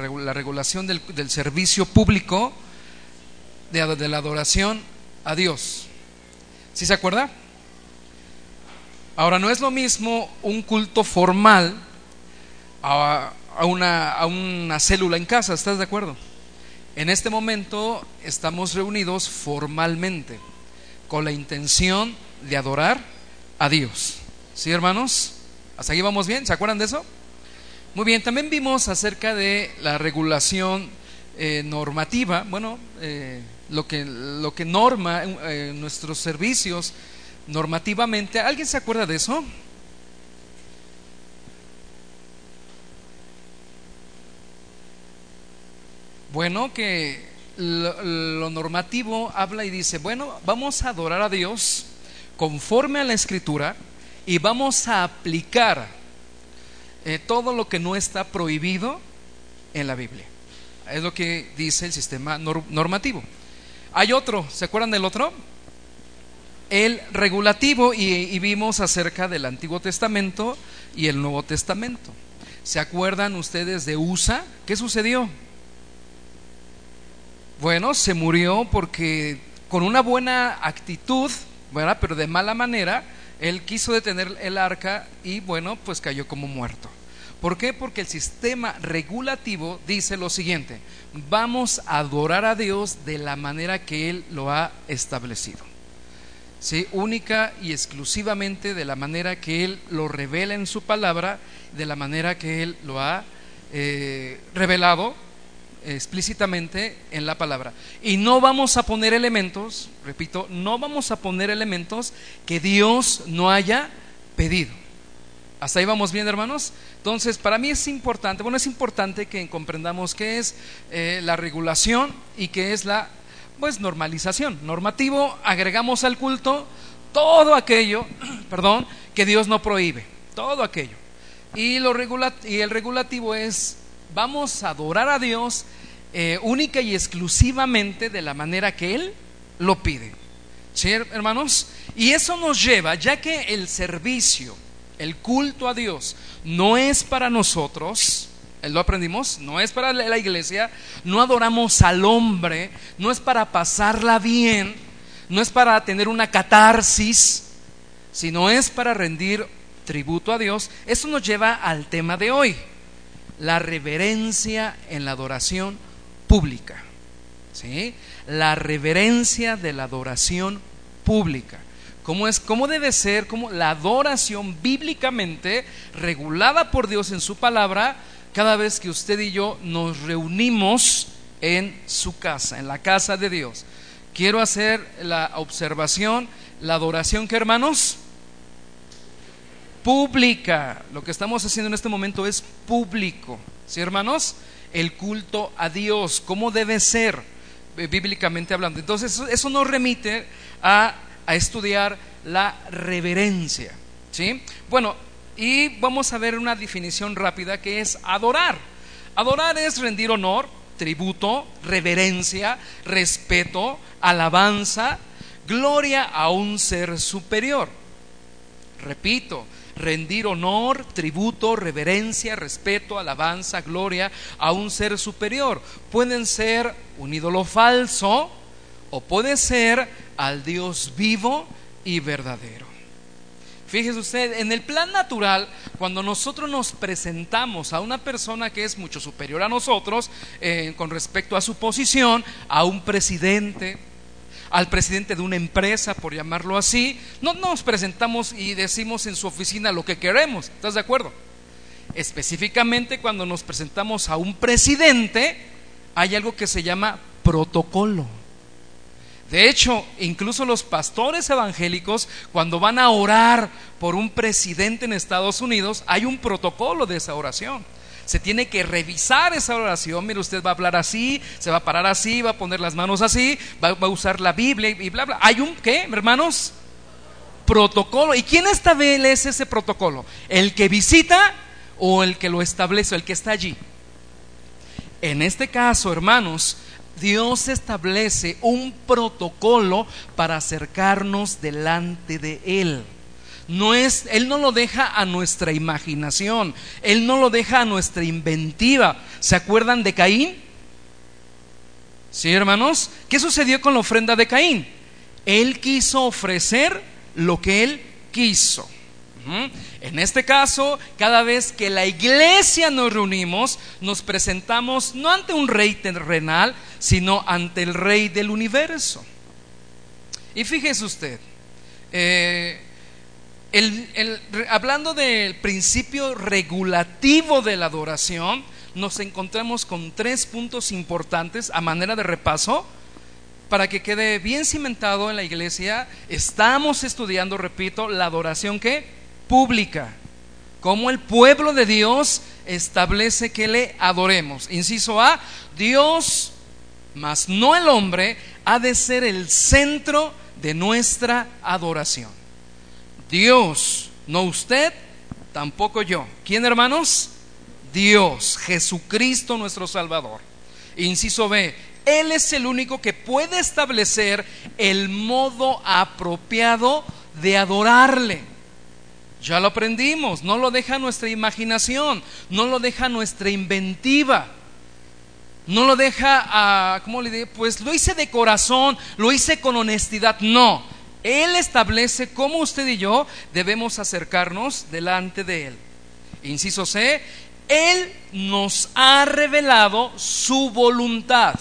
la regulación del, servicio público de, la adoración a Dios. ¿Sí se acuerda? Ahora, no es lo mismo un culto formal a, una, a una célula en casa, ¿estás de acuerdo? En este momento estamos reunidos formalmente con la intención de adorar a Dios. ¿Sí, hermanos? ¿Hasta aquí vamos bien? ¿Se acuerdan de eso? Muy bien, también vimos acerca de la regulación eh, normativa, bueno, eh, lo, que, lo que norma eh, nuestros servicios normativamente. ¿Alguien se acuerda de eso? Bueno, que lo, normativo habla y dice, bueno, vamos a adorar a Dios conforme a la escritura y vamos a aplicar eh, todo lo que no está prohibido en la Biblia. Es lo que dice el sistema normativo. Hay otro, ¿se acuerdan del otro? El regulativo y, vimos acerca del Antiguo Testamento y el Nuevo Testamento. ¿Se acuerdan ustedes de USA? ¿Qué sucedió? Bueno, se murió porque con una buena actitud, ¿verdad? pero de mala manera, él quiso detener el arca y bueno, pues cayó como muerto. ¿Por qué? Porque el sistema regulativo dice lo siguiente, vamos a adorar a Dios de la manera que Él lo ha establecido. ¿Sí? Única y exclusivamente de la manera que Él lo revela en su palabra, de la manera que Él lo ha eh, revelado explícitamente en la palabra. Y no vamos a poner elementos, repito, no vamos a poner elementos que Dios no haya pedido. ¿Hasta ahí vamos bien, hermanos? Entonces, para mí es importante, bueno, es importante que comprendamos qué es eh, la regulación y qué es la, pues, normalización. Normativo, agregamos al culto todo aquello, perdón, que Dios no prohíbe, todo aquello. Y, lo y el regulativo es vamos a adorar a Dios eh, única y exclusivamente de la manera que Él lo pide. ¿Sí, hermanos? Y eso nos lleva, ya que el servicio, el culto a Dios, no es para nosotros, lo aprendimos, no es para la iglesia, no adoramos al hombre, no es para pasarla bien, no es para tener una catarsis, sino es para rendir tributo a Dios. Eso nos lleva al tema de hoy la reverencia en la adoración pública. ¿sí? La reverencia de la adoración pública. ¿Cómo, es, cómo debe ser como la adoración bíblicamente regulada por Dios en su palabra cada vez que usted y yo nos reunimos en su casa, en la casa de Dios? Quiero hacer la observación, la adoración que hermanos, pública. Lo que estamos haciendo en este momento es público. ¿Sí, hermanos? El culto a Dios, ¿cómo debe ser eh, bíblicamente hablando? Entonces, eso, nos remite a, a estudiar la reverencia. ¿Sí? Bueno, y vamos a ver una definición rápida que es adorar. Adorar es rendir honor, tributo, reverencia, respeto, alabanza, gloria a un ser superior. Repito, rendir honor, tributo, reverencia, respeto, alabanza, gloria a un ser superior. Pueden ser un ídolo falso o puede ser al Dios vivo y verdadero. Fíjese usted, en el plan natural, cuando nosotros nos presentamos a una persona que es mucho superior a nosotros eh, con respecto a su posición, a un presidente, al presidente de una empresa, por llamarlo así, no nos presentamos y decimos en su oficina lo que queremos. ¿Estás de acuerdo? Específicamente cuando nos presentamos a un presidente, hay algo que se llama protocolo. De hecho, incluso los pastores evangélicos, cuando van a orar por un presidente en Estados Unidos, hay un protocolo de esa oración se tiene que revisar esa oración. Mire, usted va a hablar así, se va a parar así, va a poner las manos así, va, a usar la Biblia y bla, bla. Hay un, ¿qué, hermanos? Protocolo. ¿Y quién establece ese protocolo? ¿El que visita o el que lo establece, el que está allí? En este caso, hermanos, Dios establece un protocolo para acercarnos delante de Él. no es, Él no lo deja a nuestra imaginación, Él no lo deja a nuestra inventiva. ¿Se acuerdan de Caín? Sí, hermanos. ¿Qué sucedió con la ofrenda de Caín? Él quiso ofrecer lo que Él quiso. En este caso, cada vez que la iglesia nos reunimos, nos presentamos no ante un rey terrenal, sino ante el rey del universo. Y fíjese usted, eh, hablando del principio regulativo de la adoración, nos encontramos con tres puntos importantes a manera de repaso para que quede bien cimentado en la iglesia. Estamos estudiando, repito, la adoración que pública, como el pueblo de Dios establece que le adoremos. Inciso A, Dios, mas no el hombre, ha de ser el centro de nuestra adoración. Dios, no usted, tampoco yo. ¿Quién, hermanos? Dios, Jesucristo nuestro Salvador. Inciso B, Él es el único que puede establecer el modo apropiado de adorarle. Ya lo aprendimos, no lo deja nuestra imaginación, no lo deja nuestra inventiva. No lo deja a, ¿cómo le digo? Pues lo hice de corazón, lo hice con honestidad. No, Él establece cómo usted y yo debemos acercarnos delante de Él. Inciso C, Él nos ha revelado su voluntad.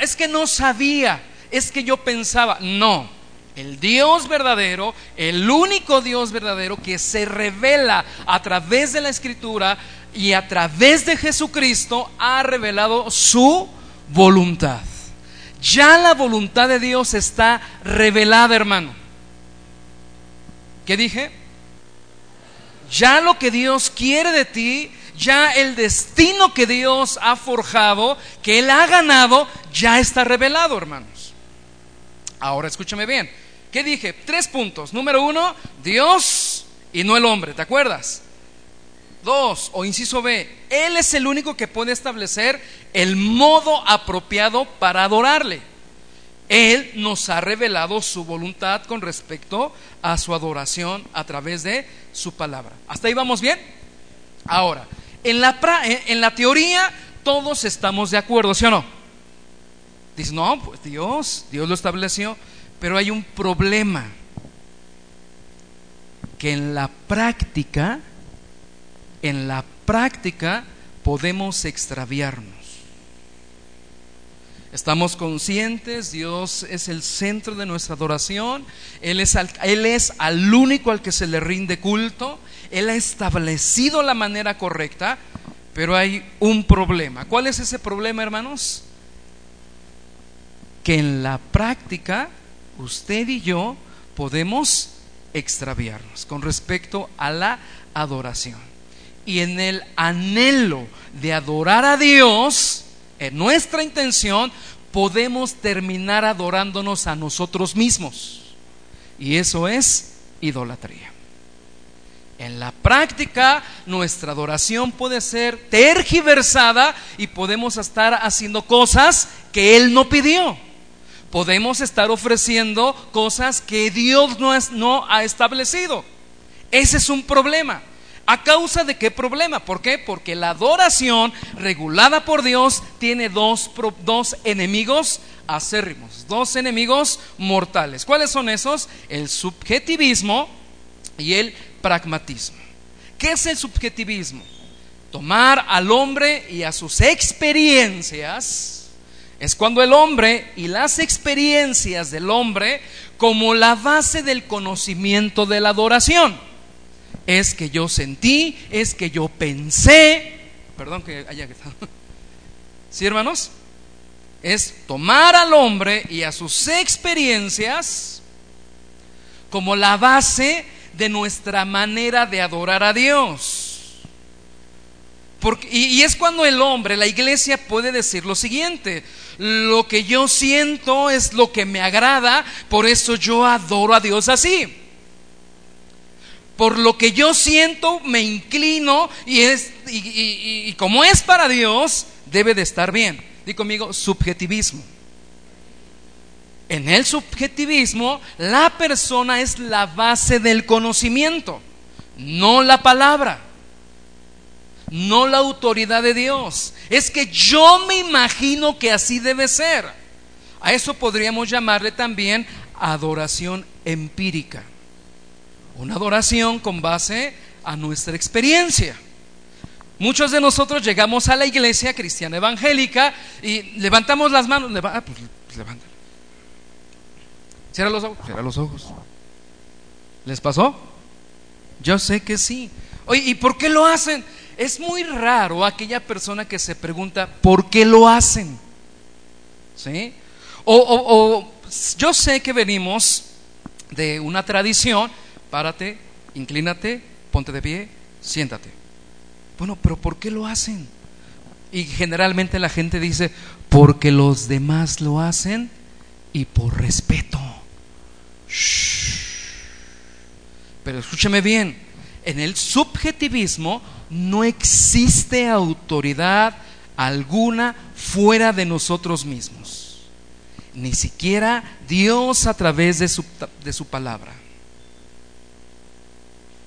es que no sabía, es que yo pensaba, no. El Dios verdadero, el único Dios verdadero que se revela a través de la escritura, y a través de Jesucristo ha revelado su voluntad. Ya la voluntad de Dios está revelada, hermano. ¿Qué dije? Ya lo que Dios quiere de ti, ya el destino que Dios ha forjado, que Él ha ganado, ya está revelado, hermanos. Ahora escúchame bien. ¿Qué dije? Tres puntos. Número uno, Dios y no el hombre. ¿Te acuerdas? Dos, o inciso B, Él es el único que puede establecer el modo apropiado para adorarle. Él nos ha revelado su voluntad con respecto a su adoración a través de su palabra. ¿Hasta ahí vamos bien? Ahora, en la, en la teoría todos estamos de acuerdo, ¿sí o no? Dice, no, pues Dios, Dios lo estableció, pero hay un problema, que en la práctica en la práctica podemos extraviarnos. Estamos conscientes, Dios es el centro de nuestra adoración, Él es, al, único al que se le rinde culto, Él ha establecido la manera correcta, pero hay un problema. ¿Cuál es ese problema, hermanos? Que en la práctica usted y yo podemos extraviarnos con respecto a la adoración y en el anhelo de adorar a Dios, en nuestra intención, podemos terminar adorándonos a nosotros mismos. Y eso es idolatría. En la práctica, nuestra adoración puede ser tergiversada y podemos estar haciendo cosas que Él no pidió. Podemos estar ofreciendo cosas que Dios no, no ha establecido. Ese es un problema. ¿A causa de qué problema? ¿Por qué? Porque la adoración regulada por Dios tiene dos, dos enemigos acérrimos, dos enemigos mortales. ¿Cuáles son esos? El subjetivismo y el pragmatismo. ¿Qué es el subjetivismo? Tomar al hombre y a sus experiencias es cuando el hombre y las experiencias del hombre como la base del conocimiento de la adoración es que yo sentí, es que yo pensé, perdón que haya estado. ¿Sí, hermanos? Es tomar al hombre y a sus experiencias como la base de nuestra manera de adorar a Dios. Porque, y es cuando el hombre, la iglesia puede decir lo siguiente, lo que yo siento es lo que me agrada, por eso yo adoro a Dios así por lo que yo siento me inclino y, es, y, como es para Dios, debe de estar bien. Di conmigo, subjetivismo. En el subjetivismo, la persona es la base del conocimiento, no la palabra, no la autoridad de Dios. Es que yo me imagino que así debe ser. A eso podríamos llamarle también adoración empírica. Una adoración con base a nuestra experiencia. Muchos de nosotros llegamos a la iglesia cristiana evangélica y levantamos las manos. ah, pues, pues. Cierra los ojos, cierra los ojos. ¿Les pasó? Yo sé que sí. Oye, ¿y por qué lo hacen? Es muy raro aquella persona que se pregunta, ¿por qué lo hacen? ¿Sí? O, o yo sé que venimos de una tradición, párate, inclínate, ponte de pie, siéntate. Bueno, pero ¿por qué lo hacen? Y generalmente la gente dice, porque los demás lo hacen y por respeto. Pero escúcheme bien, en el subjetivismo no existe autoridad alguna fuera de nosotros mismos. Ni siquiera Dios a través de su, de su palabra.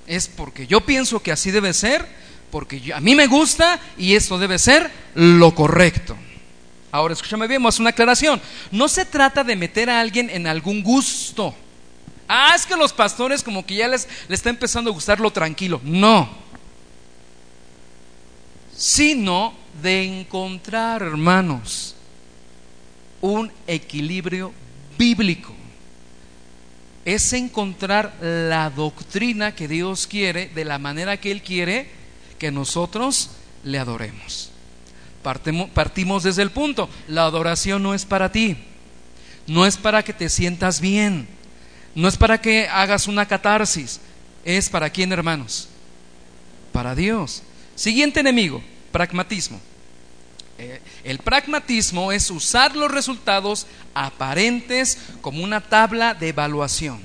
Es porque yo pienso que así debe ser porque a mí me gusta y esto debe ser lo correcto. Ahora, escúchame bien, vamos a una aclaración. No se trata de meter a alguien en algún gusto. Ah, es que los pastores como que ya les, les está empezando a gustar lo tranquilo. No. Sino de encontrar, hermanos, un equilibrio bíblico. Es encontrar la doctrina que Dios quiere de la manera que Él quiere que nosotros le adoremos. Partimos desde el punto, la adoración no es para ti, no es para que te sientas bien, no es para que hagas una catarsis, es para quién hermanos, para Dios. Siguiente enemigo, pragmatismo. El pragmatismo es usar los resultados aparentes como una tabla de evaluación.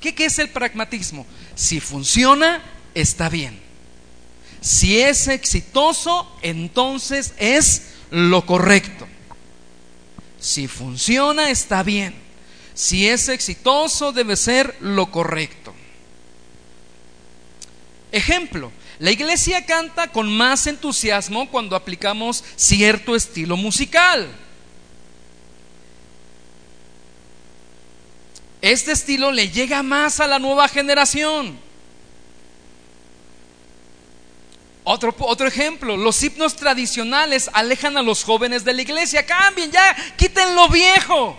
¿Qué, ¿Qué, es el pragmatismo? Si funciona, está bien. Si es exitoso, entonces es lo correcto. Si funciona, está bien. Si es exitoso, debe ser lo correcto. Ejemplo, la iglesia canta con más entusiasmo cuando aplicamos cierto estilo musical. Este estilo le llega más a la nueva generación. Otro, otro ejemplo, los himnos tradicionales alejan a los jóvenes de la iglesia. Cambien ya, quiten lo viejo.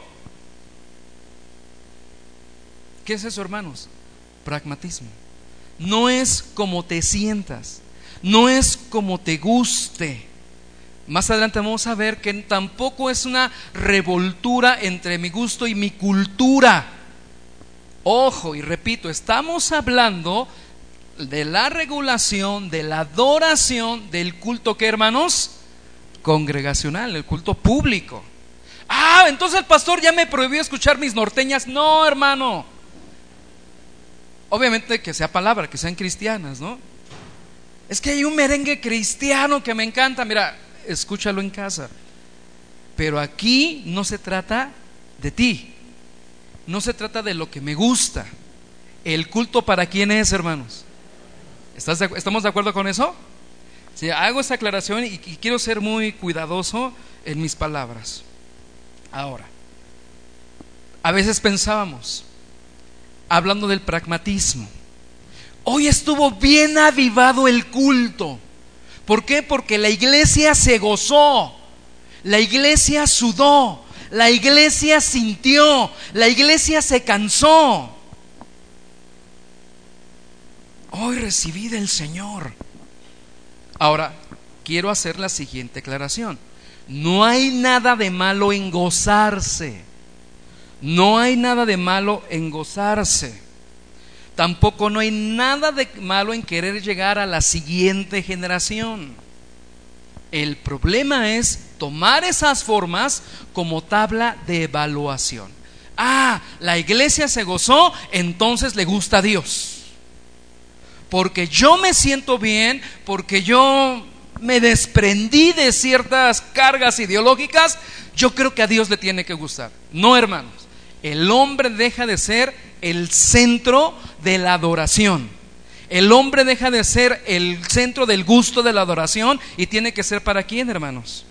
¿Qué es eso, hermanos? Pragmatismo. No es como te sientas, no es como te guste. Más adelante vamos a ver que tampoco es una revoltura entre mi gusto y mi cultura. Ojo, y repito, estamos hablando de la regulación, de la adoración del culto que hermanos, congregacional, el culto público. Ah, entonces el pastor ya me prohibió escuchar mis norteñas. No, hermano. Obviamente que sea palabra, que sean cristianas, ¿no? Es que hay un merengue cristiano que me encanta. Mira, escúchalo en casa. Pero aquí no se trata de ti. No se trata de lo que me gusta. El culto para quién es, hermanos? ¿Estamos de acuerdo con eso? Si hago esta aclaración y quiero ser muy cuidadoso en mis palabras. Ahora, a veces pensábamos, hablando del pragmatismo, hoy estuvo bien avivado el culto. ¿Por qué? Porque la iglesia se gozó, la iglesia sudó, la iglesia sintió, la iglesia se cansó. hoy recibí del Señor. Ahora, quiero hacer la siguiente aclaración. No hay nada de malo en gozarse. No hay nada de malo en gozarse. Tampoco no hay nada de malo en querer llegar a la siguiente generación. El problema es tomar esas formas como tabla de evaluación. Ah, la iglesia se gozó, entonces le gusta a Dios porque yo me siento bien, porque yo me desprendí de ciertas cargas ideológicas, yo creo que a Dios le tiene que gustar. No, hermanos. El hombre deja de ser el centro de la adoración. El hombre deja de ser el centro del gusto de la adoración y tiene que ser para quién, hermanos.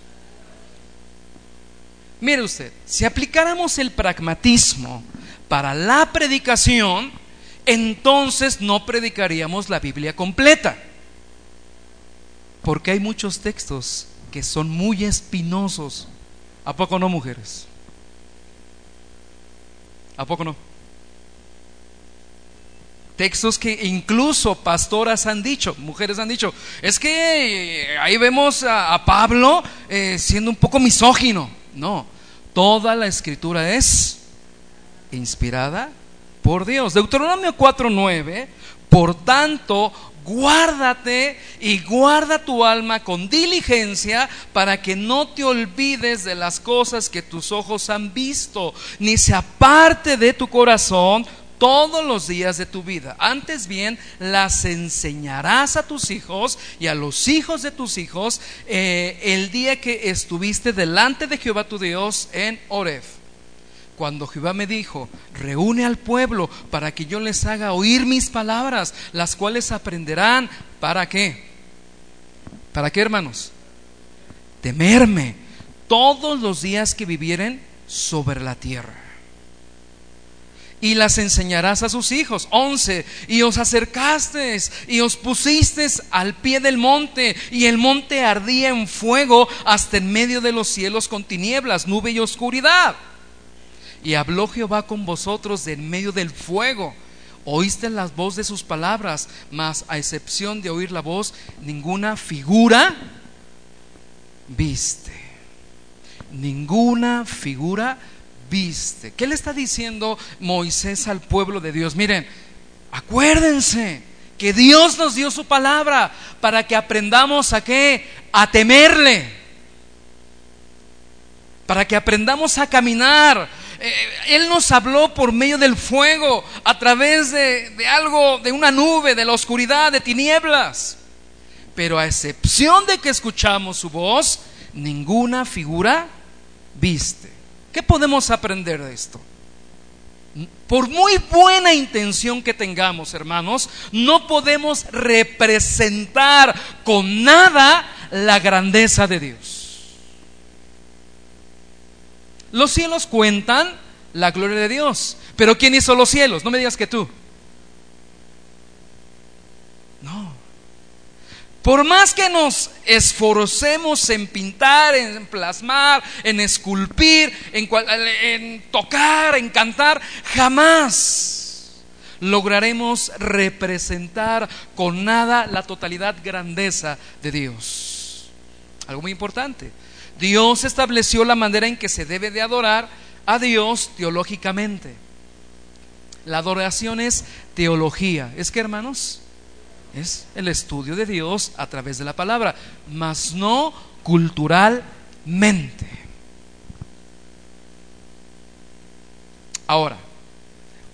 Mire usted, si aplicáramos el pragmatismo para la predicación, entonces no predicaríamos la Biblia completa. Porque hay muchos textos que son muy espinosos. ¿A poco no, mujeres? ¿A poco no? Textos que incluso pastoras han dicho, mujeres han dicho, es que ahí vemos a, Pablo eh, siendo un poco misógino. No, toda la escritura es inspirada por Dios. Deuteronomio 4:9, por tanto, guárdate y guarda tu alma con diligencia para que no te olvides de las cosas que tus ojos han visto, ni se aparte de tu corazón todos los días de tu vida. Antes bien, las enseñarás a tus hijos y a los hijos de tus hijos eh, el día que estuviste delante de Jehová tu Dios en Oreb. Cuando Jehová me dijo, reúne al pueblo para que yo les haga oír mis palabras, las cuales aprenderán. ¿Para qué? ¿Para qué, hermanos? Temerme todos los días que vivieren sobre la tierra y las enseñarás a sus hijos. Once, y os acercasteis y os pusisteis al pie del monte, y el monte ardía en fuego hasta en medio de los cielos con tinieblas, nube y oscuridad. Y habló Jehová con vosotros de en medio del fuego. Oíste la voz de sus palabras, mas a excepción de oír la voz, ninguna figura viste. Ninguna figura viste. ¿Qué le está diciendo Moisés al pueblo de Dios? Miren, acuérdense que Dios nos dio su palabra para que aprendamos a qué? A temerle. Para que aprendamos a caminar. Eh, él nos habló por medio del fuego, a través de, de algo, de una nube, de la oscuridad, de tinieblas. Pero a excepción de que escuchamos su voz, ninguna figura viste. ¿Qué podemos aprender de esto? Por muy buena intención que tengamos, hermanos, no podemos representar con nada la grandeza de Dios. Los cielos cuentan la gloria de Dios, pero ¿quién hizo los cielos? No me digas que tú. Por más que nos esforcemos en pintar, en plasmar, en esculpir, en, tocar, en cantar, jamás lograremos representar con nada la totalidad grandeza de Dios. Algo muy importante. Dios estableció la manera en que se debe de adorar a Dios teológicamente. La adoración es teología. ¿Es que hermanos? es el estudio de Dios a través de la palabra, mas no culturalmente. Ahora,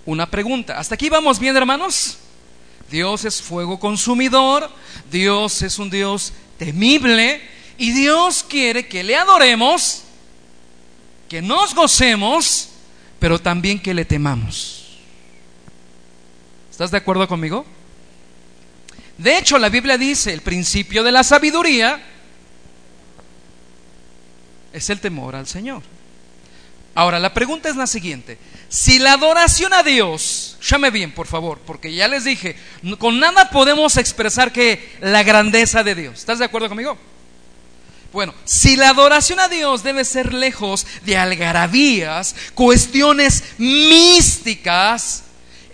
una pregunta. ¿Hasta aquí vamos bien, hermanos? Dios es fuego consumidor, Dios es un Dios temible y Dios quiere que le adoremos, que nos gocemos, pero también que le temamos. ¿Estás de acuerdo conmigo? De hecho, la Biblia dice, el principio de la sabiduría es el temor al Señor. Ahora, la pregunta es la siguiente. Si la adoración a Dios, llame bien, por favor, porque ya les dije, con nada podemos expresar que la grandeza de Dios. ¿Estás de acuerdo conmigo? Bueno, si la adoración a Dios debe ser lejos de algarabías, cuestiones místicas,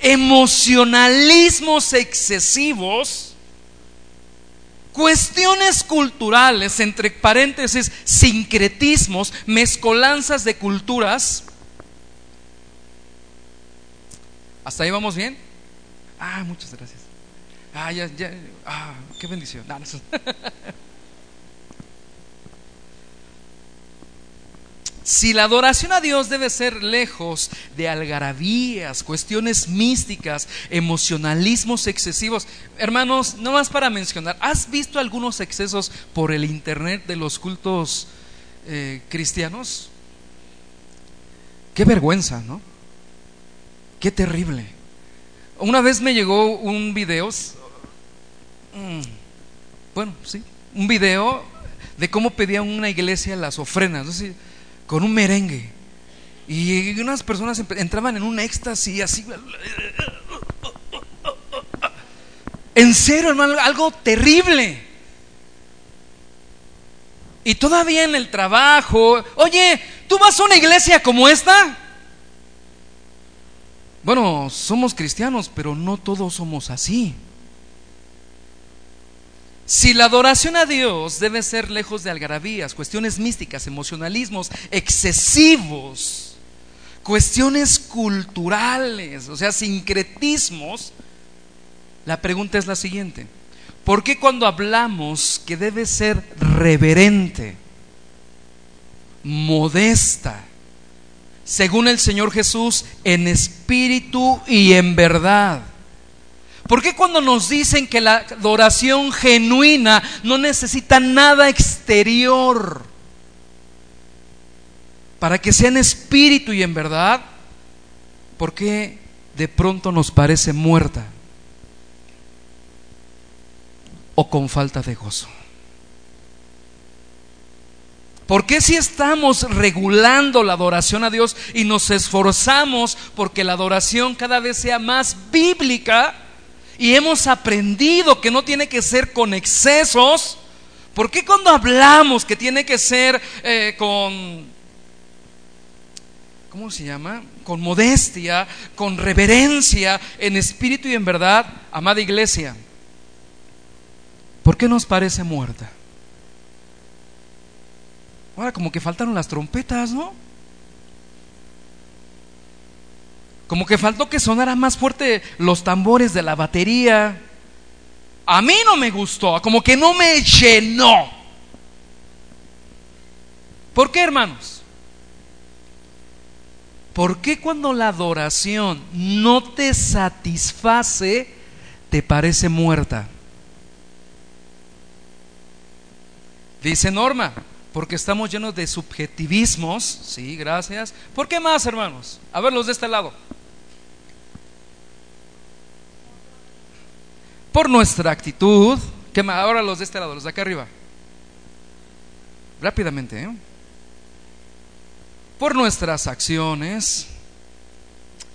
emocionalismos excesivos, cuestiones culturales, entre paréntesis, sincretismos, mezcolanzas de culturas. ¿Hasta ahí vamos bien? Ah, muchas gracias. Ah, ya, ya, ah, qué bendición. Si la adoración a Dios debe ser lejos de algarabías, cuestiones místicas, emocionalismos excesivos, hermanos, no más para mencionar, ¿has visto algunos excesos por el internet de los cultos eh, cristianos? Qué vergüenza, ¿no? Qué terrible. Una vez me llegó un video, mm, bueno, sí, un video de cómo pedía una iglesia las ofrendas, ¿no? Con un merengue. Y unas personas entraban en un éxtasis así. En serio, hermano, algo terrible. Y todavía en el trabajo, oye, ¿tú vas a una iglesia como esta? Bueno, somos cristianos, pero no todos somos así. Si la adoración a Dios debe ser lejos de algarabías, cuestiones místicas, emocionalismos excesivos, cuestiones culturales, o sea, sincretismos, la pregunta es la siguiente. ¿Por qué cuando hablamos que debe ser reverente, modesta, según el Señor Jesús, en espíritu y en verdad? ¿Por qué cuando nos dicen que la adoración genuina no necesita nada exterior? Para que sea en espíritu y en verdad, ¿por qué de pronto nos parece muerta? O con falta de gozo. ¿Por qué si estamos regulando la adoración a Dios y nos esforzamos porque la adoración cada vez sea más bíblica y hemos aprendido que no tiene que ser con excesos? ¿Por qué cuando hablamos que tiene que ser eh, con, ¿cómo se llama? Con modestia, con reverencia, en espíritu y en verdad, amada iglesia, ¿por qué nos parece muerta? Ahora como que faltaron las trompetas, ¿no? Como que faltó que sonara más fuerte los tambores de la batería. A mí no me gustó, como que no me llenó. ¿Por qué, hermanos? ¿Por qué cuando la adoración no te satisface, te parece muerta? Dice Norma, porque estamos llenos de subjetivismos. Sí, gracias. ¿Por qué más, hermanos? A ver, los de este lado. Por nuestra actitud. ¿Qué más? Ahora los de este lado, los de acá arriba. Rápidamente, ¿eh? Por nuestras acciones.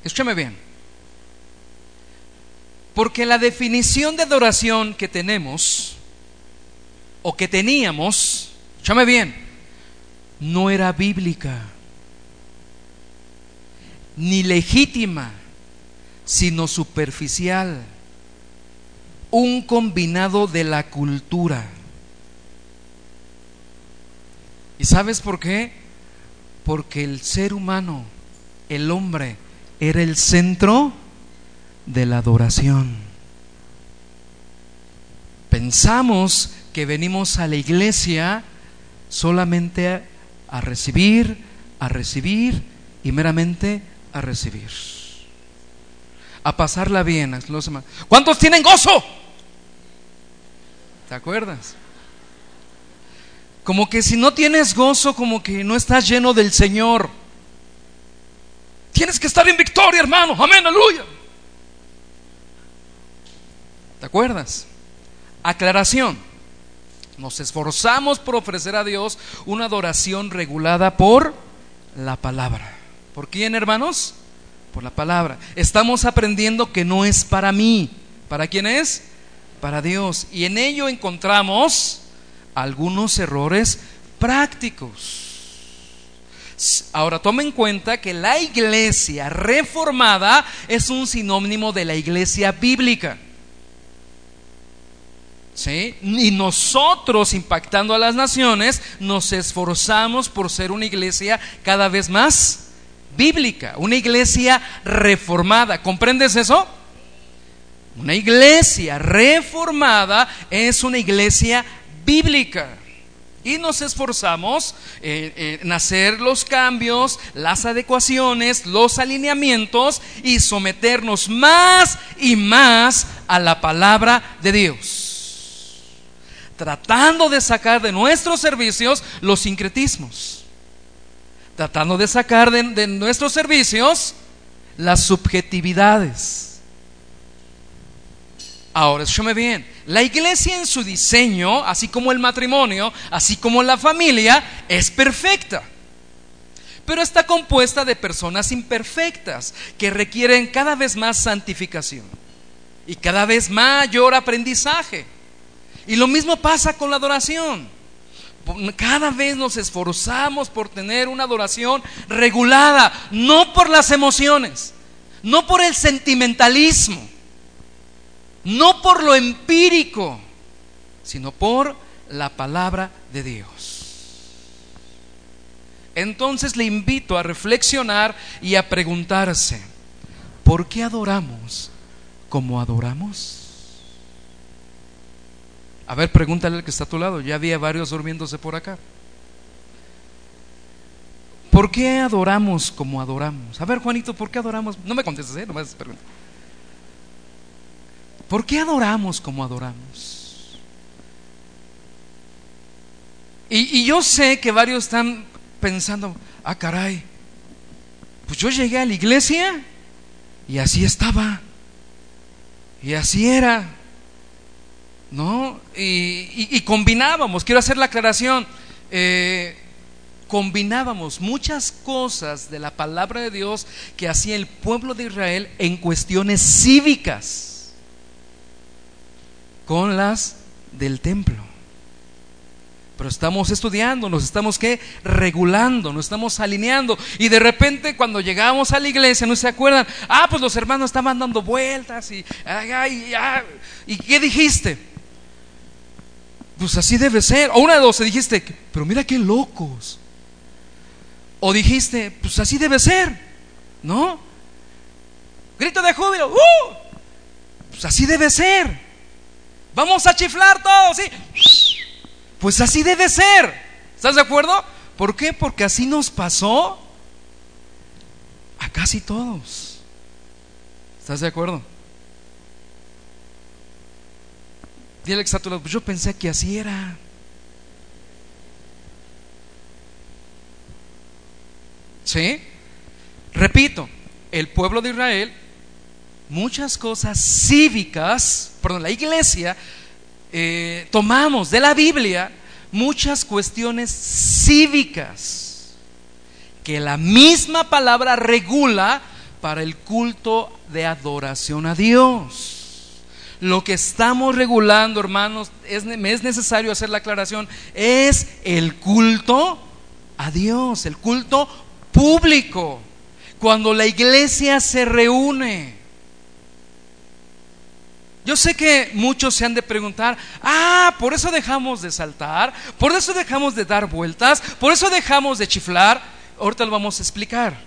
Escúchame bien. Porque la definición de adoración que tenemos o que teníamos Escúchame bien, no era bíblica, ni legítima, sino superficial, un combinado de la cultura. ¿Y sabes por qué? Porque el ser humano, el hombre, era el centro de la adoración. Pensamos que venimos a la iglesia solamente a recibir, a recibir y meramente a recibir. A pasarla bien. ¿Cuántos tienen gozo? ¿Te acuerdas? Como que si no tienes gozo, como que no estás lleno del Señor. Tienes que estar en victoria, hermano. Amén, aleluya. ¿Te acuerdas? Aclaración. Nos esforzamos por ofrecer a Dios una adoración regulada por la palabra. ¿Por quién, hermanos? Por la palabra. Estamos aprendiendo que no es para mí. ¿Para quién es? Para Dios. Y en ello encontramos algunos errores prácticos. Ahora, toma en cuenta que la iglesia reformada es un sinónimo de la iglesia bíblica. Y nosotros, impactando a las naciones, nos esforzamos por ser una iglesia cada vez más bíblica, una iglesia reformada. ¿Comprendes eso? Una iglesia reformada es una iglesia bíblica. Y nos esforzamos en hacer los cambios, las adecuaciones, los alineamientos y someternos más y más a la palabra de Dios tratando de sacar de nuestros servicios los sincretismos, tratando de sacar de, nuestros servicios las subjetividades. Ahora, escúchame bien, la iglesia en su diseño, así como el matrimonio, así como la familia, es perfecta. Pero está compuesta de personas imperfectas que requieren cada vez más santificación y cada vez mayor aprendizaje. Y lo mismo pasa con la adoración. Cada vez nos esforzamos por tener una adoración regulada, no por las emociones, no por el sentimentalismo, no por lo empírico, sino por la palabra de Dios. Entonces le invito a reflexionar y a preguntarse, ¿por qué adoramos como adoramos? A ver, pregúntale al que está a tu lado. Ya había varios durmiéndose por acá. ¿Por qué adoramos como adoramos? A ver, Juanito, ¿por qué adoramos? No me contestes, ¿eh? Nomás pregunta. ¿Por qué adoramos como adoramos? Y, yo sé que varios están pensando, ah, caray, pues yo llegué a la iglesia y así estaba. Y así era. ¿no? Y, combinábamos, quiero hacer la aclaración, eh, combinábamos muchas cosas de la palabra de Dios que hacía el pueblo de Israel en cuestiones cívicas con las del templo. Pero estamos estudiando, nos estamos ¿qué? regulando, nos estamos alineando. Y de repente cuando llegamos a la iglesia, ¿no se acuerdan? Ah, pues los hermanos estaban dando vueltas y, ¿y qué dijiste? pues así debe ser. O una de dos, dijiste, pero mira qué locos. O dijiste, pues así debe ser, ¿no? Grito de júbilo, ¡uh! Pues así debe ser. Vamos a chiflar todos, ¿sí? Pues así debe ser. ¿Estás de acuerdo? ¿Por qué? Porque así nos pasó a casi todos. ¿Estás de acuerdo? Dile pues yo pensé que así era. ¿Sí? Repito, el pueblo de Israel, muchas cosas cívicas, perdón, la iglesia, eh, tomamos de la Biblia muchas cuestiones cívicas que la misma palabra regula para el culto de adoración a Dios. Lo que estamos regulando, hermanos, es, es necesario hacer la aclaración, es el culto a Dios, el culto público, cuando la iglesia se reúne. Yo sé que muchos se han de preguntar, ah, por eso dejamos de saltar, por eso dejamos de dar vueltas, por eso dejamos de chiflar. Ahorita lo vamos a explicar.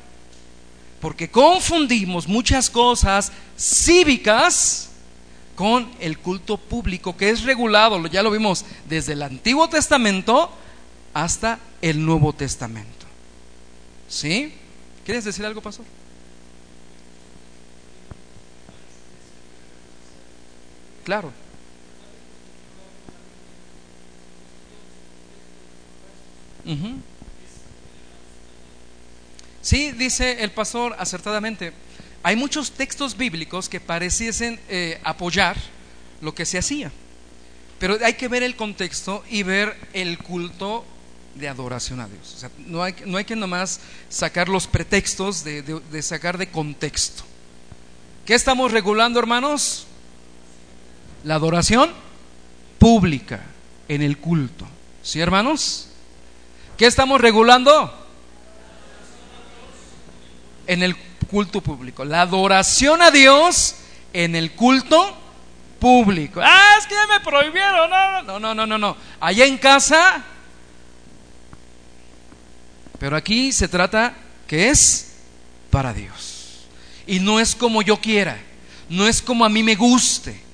Porque confundimos muchas cosas cívicas con el culto público que es regulado, ya lo vimos desde el Antiguo Testamento hasta el Nuevo Testamento. ¿Sí? ¿Quieres decir algo, pastor? Claro. Sí, dice el pastor acertadamente hay muchos textos bíblicos que pareciesen eh, apoyar lo que se hacía. Pero hay que ver el contexto y ver el culto de adoración a Dios. O sea, no, hay, no hay que nomás sacar los pretextos de, de sacar de contexto. ¿Qué estamos regulando, hermanos? La adoración pública en el culto. ¿Sí, hermanos? ¿Qué estamos regulando? En el culto público. La adoración a Dios en el culto público. Ah, es que ya me prohibieron. No, no, no, no, no. Allá en casa. Pero aquí se trata que es para Dios. Y no es como yo quiera. No es como a mí me guste.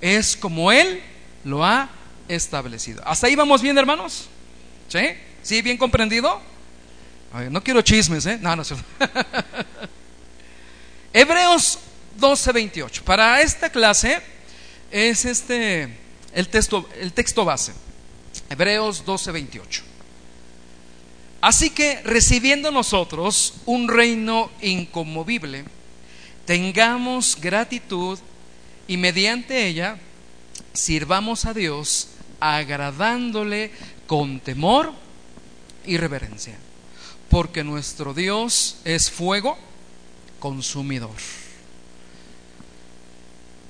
Es como Él lo ha establecido. ¿Hasta ahí vamos bien, hermanos? ¿Sí? ¿Sí? ¿Bien comprendido? no quiero chismes, ¿eh? No, no. Hebreos 12:28. Para esta clase es este el texto, el texto base. Hebreos 12:28. Así que recibiendo nosotros un reino inconmovible, tengamos gratitud y mediante ella sirvamos a Dios agradándole con temor y reverencia, porque nuestro Dios es fuego consumidor.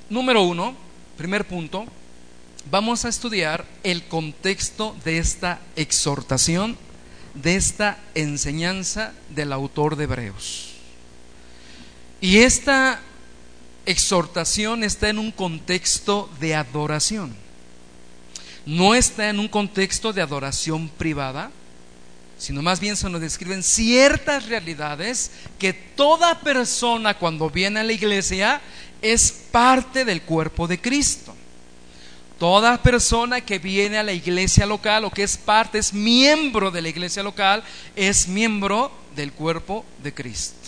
Número uno, primer punto, vamos a estudiar el contexto de esta exhortación, de esta enseñanza del autor de Hebreos. Y esta exhortación está en un contexto de adoración. No está en un contexto de adoración privada, sino más bien se nos describen ciertas realidades que toda persona cuando viene a la iglesia es parte del cuerpo de Cristo. Toda persona que viene a la iglesia local o que es parte, es miembro de la iglesia local, es miembro del cuerpo de Cristo.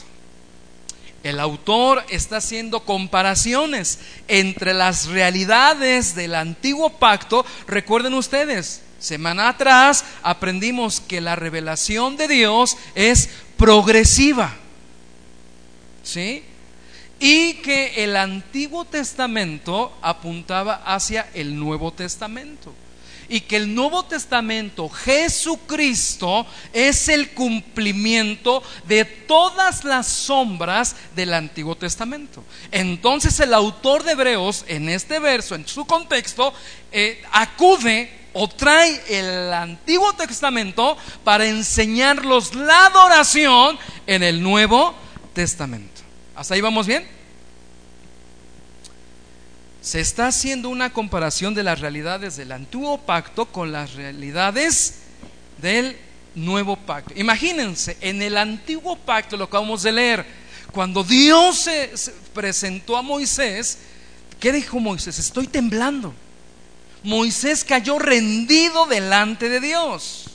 El autor está haciendo comparaciones entre las realidades del antiguo pacto. Recuerden ustedes, semana atrás aprendimos que la revelación de Dios es progresiva. ¿Sí? y que el Antiguo Testamento apuntaba hacia el Nuevo Testamento. Y que el Nuevo Testamento, Jesucristo, es el cumplimiento de todas las sombras del Antiguo Testamento. Entonces el autor de Hebreos, en este verso, en su contexto, eh, acude o trae el Antiguo Testamento para enseñarlos la adoración en el Nuevo Testamento. ¿Hasta ahí vamos bien? Se está haciendo una comparación de las realidades del antiguo pacto con las realidades del nuevo pacto. Imagínense, en el antiguo pacto, lo que vamos de leer, cuando Dios se, presentó a Moisés, ¿qué dijo Moisés? Estoy temblando. Moisés cayó rendido delante de Dios.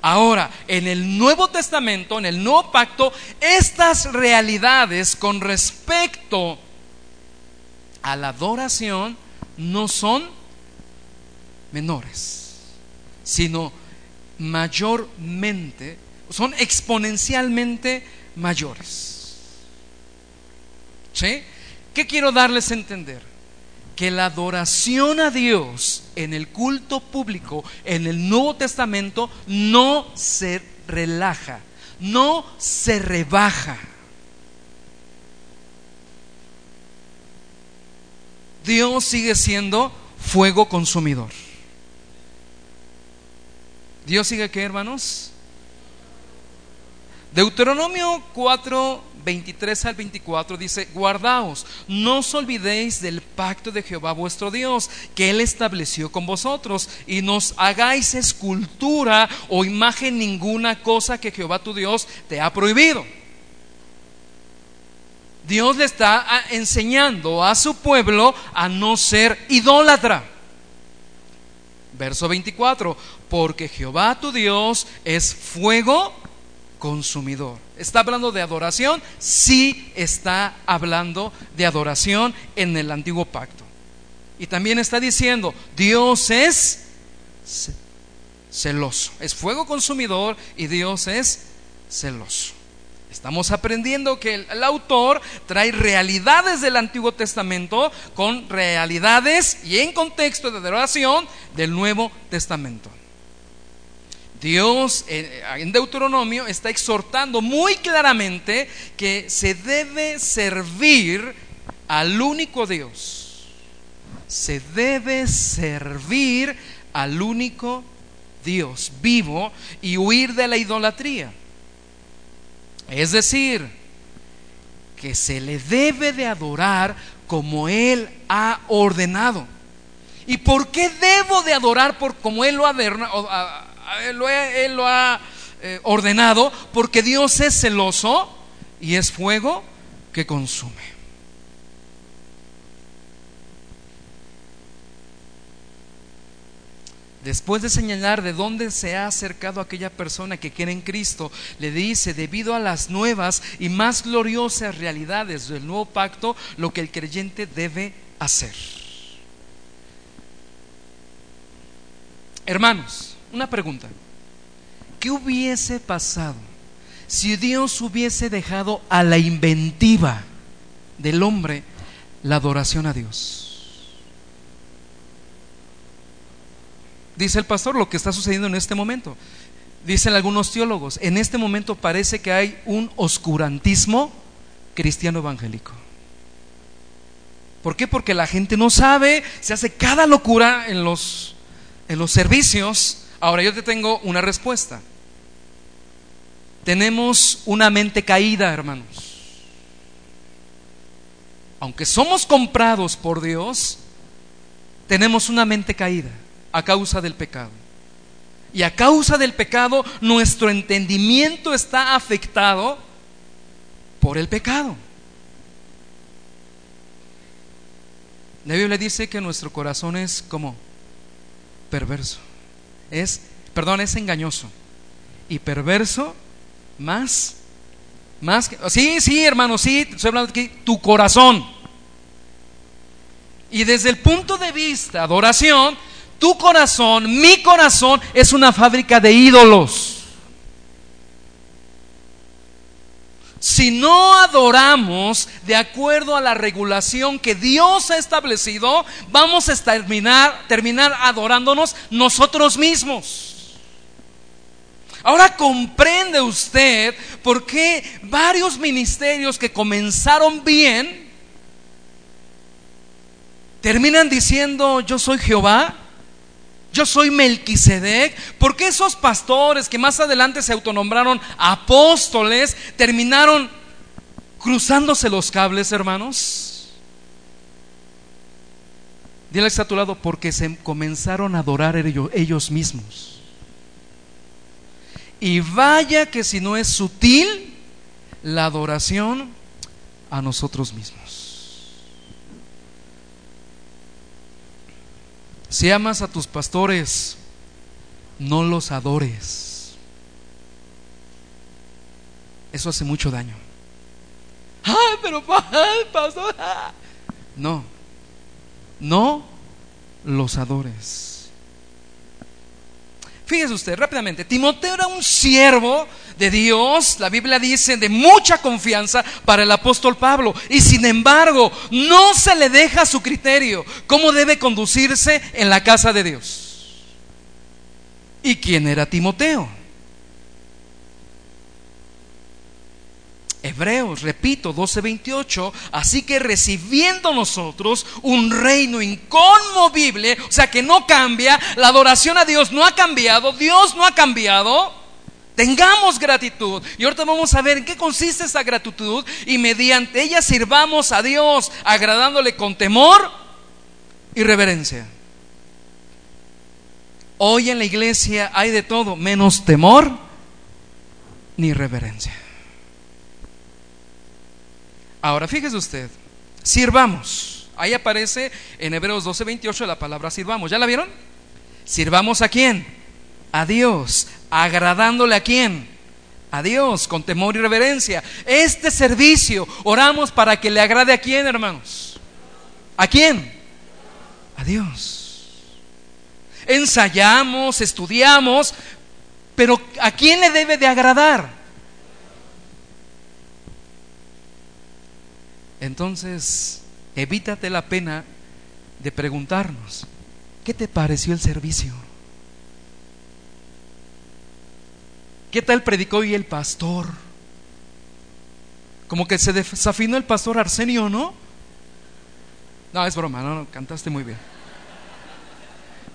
Ahora, en el Nuevo Testamento, en el Nuevo Pacto, estas realidades con respecto a la adoración no son menores, sino mayormente, son exponencialmente mayores. ¿Sí? ¿Qué quiero darles a entender? que la adoración a Dios en el culto público, en el Nuevo Testamento, no se relaja, no se rebaja. Dios sigue siendo fuego consumidor. Dios sigue qué, hermanos? Deuteronomio 4, 23 al 24 dice, guardaos, no os olvidéis del pacto de Jehová vuestro Dios, que Él estableció con vosotros, y nos hagáis escultura o imagen ninguna cosa que Jehová tu Dios te ha prohibido. Dios le está enseñando a su pueblo a no ser idólatra. Verso 24, porque Jehová tu Dios es fuego consumidor. ¿Está hablando de adoración? Sí está hablando de adoración en el antiguo pacto. Y también está diciendo, Dios es celoso. Es fuego consumidor y Dios es celoso. Estamos aprendiendo que el, autor trae realidades del Antiguo Testamento con realidades y en contexto de adoración del Nuevo Testamento. Dios en Deuteronomio está exhortando muy claramente que se debe servir al único Dios. Se debe servir al único Dios vivo y huir de la idolatría. Es decir, que se le debe de adorar como Él ha ordenado. ¿Y por qué debo de adorar por como Él lo ha, ordenado porque Dios es celoso y es fuego que consume. Después de señalar de dónde se ha acercado aquella persona que quiere en Cristo, le dice, debido a las nuevas y más gloriosas realidades del nuevo pacto, lo que el creyente debe hacer. Hermanos, una pregunta. ¿Qué hubiese pasado si Dios hubiese dejado a la inventiva del hombre la adoración a Dios. Dice el pastor lo que está sucediendo en este momento. Dicen algunos teólogos, en este momento parece que hay un oscurantismo cristiano evangélico. ¿Por qué? Porque la gente no sabe, se hace cada locura en los, en los servicios. Ahora yo te tengo una respuesta. Tenemos una mente caída, hermanos. Aunque somos comprados por Dios, tenemos una mente caída a causa del pecado. Y a causa del pecado, nuestro entendimiento está afectado por el pecado. La Biblia dice que nuestro corazón es como perverso. Es, perdón, es engañoso. Y perverso más, más que, sí, sí, hermano, sí, estoy hablando aquí, tu corazón. Y desde el punto de vista adoración, tu corazón, mi corazón, es una fábrica de ídolos. Si no adoramos de acuerdo a la regulación que Dios ha establecido, vamos a terminar, terminar adorándonos nosotros mismos. Ahora comprende usted por qué varios ministerios que comenzaron bien terminan diciendo yo soy Jehová yo soy Melquisedec. porque esos pastores que más adelante se autonombraron apóstoles terminaron cruzándose los cables, hermanos? Dile a tu lado, porque se comenzaron a adorar ellos, ellos mismos. Y vaya que si no es sutil la adoración a nosotros mismos. Si amas a tus pastores, no los adores. Eso hace mucho daño. Ay, pero pastor. No, no los adores. Fíjese usted rápidamente, Timoteo era un siervo de Dios, la Biblia dice, de mucha confianza para el apóstol Pablo. Y sin embargo, no se le deja su criterio cómo debe conducirse en la casa de Dios. ¿Y quién era Timoteo? Hebreos, repito, 12:28, así que recibiendo nosotros un reino inconmovible, o sea que no cambia, la adoración a Dios no ha cambiado, Dios no ha cambiado, tengamos gratitud. Y ahorita vamos a ver en qué consiste esa gratitud y mediante ella sirvamos a Dios, agradándole con temor y reverencia. Hoy en la iglesia hay de todo, menos temor ni reverencia. Ahora, fíjese usted, sirvamos. Ahí aparece en Hebreos 12:28 la palabra sirvamos. ¿Ya la vieron? Sirvamos a quién? A Dios. Agradándole a quién? A Dios, con temor y reverencia. Este servicio, oramos para que le agrade a quién, hermanos. ¿A quién? A Dios. Ensayamos, estudiamos, pero ¿a quién le debe de agradar? Entonces, evítate la pena de preguntarnos, ¿qué te pareció el servicio? ¿Qué tal predicó hoy el pastor? Como que se desafinó el pastor Arsenio, ¿no? No, es broma, no, no cantaste muy bien.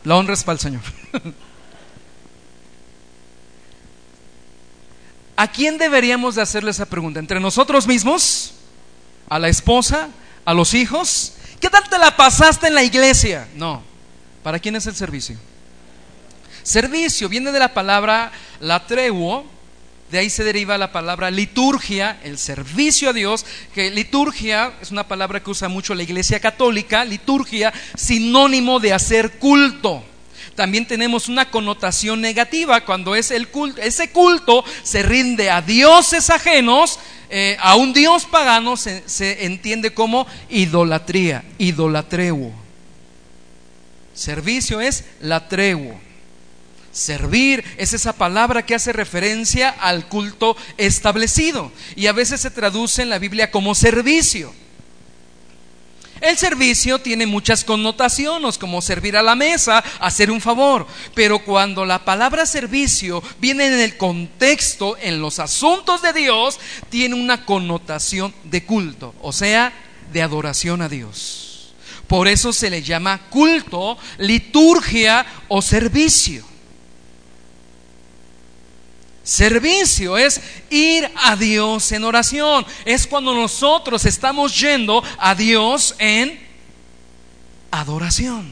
La honra es para el Señor. ¿A quién deberíamos de hacerle esa pregunta? ¿Entre nosotros mismos? a la esposa, a los hijos. ¿Qué tal te la pasaste en la iglesia? No. ¿Para quién es el servicio? Servicio viene de la palabra latreuo, de ahí se deriva la palabra liturgia, el servicio a Dios, que liturgia es una palabra que usa mucho la iglesia católica, liturgia, sinónimo de hacer culto. También tenemos una connotación negativa cuando es ese culto se rinde a dioses ajenos eh, a un dios pagano se, entiende como idolatría, idolatreuo. Servicio es latreuo. Servir es esa palabra que hace referencia al culto establecido y a veces se traduce en la Biblia como servicio. El servicio tiene muchas connotaciones, como servir a la mesa, hacer un favor. Pero cuando la palabra servicio viene en el contexto, en los asuntos de Dios, tiene una connotación de culto, o sea, de adoración a Dios. Por eso se le llama culto, liturgia o servicio. Servicio es ir a Dios en oración. Es cuando nosotros estamos yendo a Dios en adoración.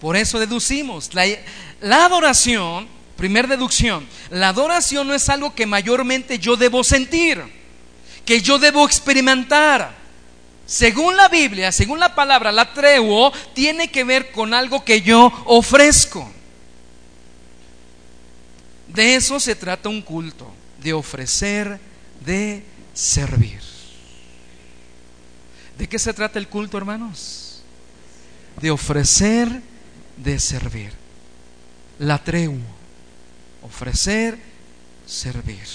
Por eso deducimos, la, adoración, primer deducción, la adoración no es algo que mayormente yo debo sentir, que yo debo experimentar. Según la Biblia, según la palabra, la treguo tiene que ver con algo que yo ofrezco. De eso se trata un culto, de ofrecer, de servir. ¿De qué se trata el culto, hermanos? De ofrecer, de servir. La tregua, ofrecer, servir.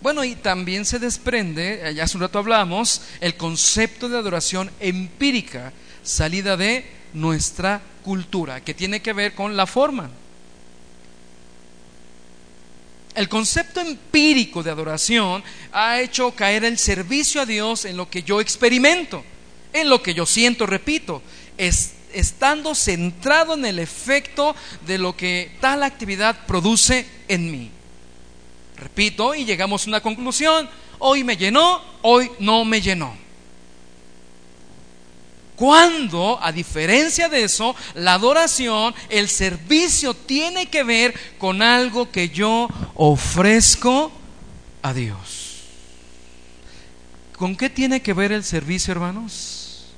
Bueno, y también se desprende, ya hace un rato hablamos, el concepto de adoración empírica, salida de nuestra cultura, que tiene que ver con la forma. El concepto empírico de adoración ha hecho caer el servicio a Dios en lo que yo experimento, en lo que yo siento, repito, estando centrado en el efecto de lo que tal actividad produce en mí. Repito, y llegamos a una conclusión, hoy me llenó, hoy no me llenó. Cuando, a diferencia de eso, la adoración, el servicio tiene que ver con algo que yo ofrezco a Dios. ¿Con qué tiene que ver el servicio, hermanos?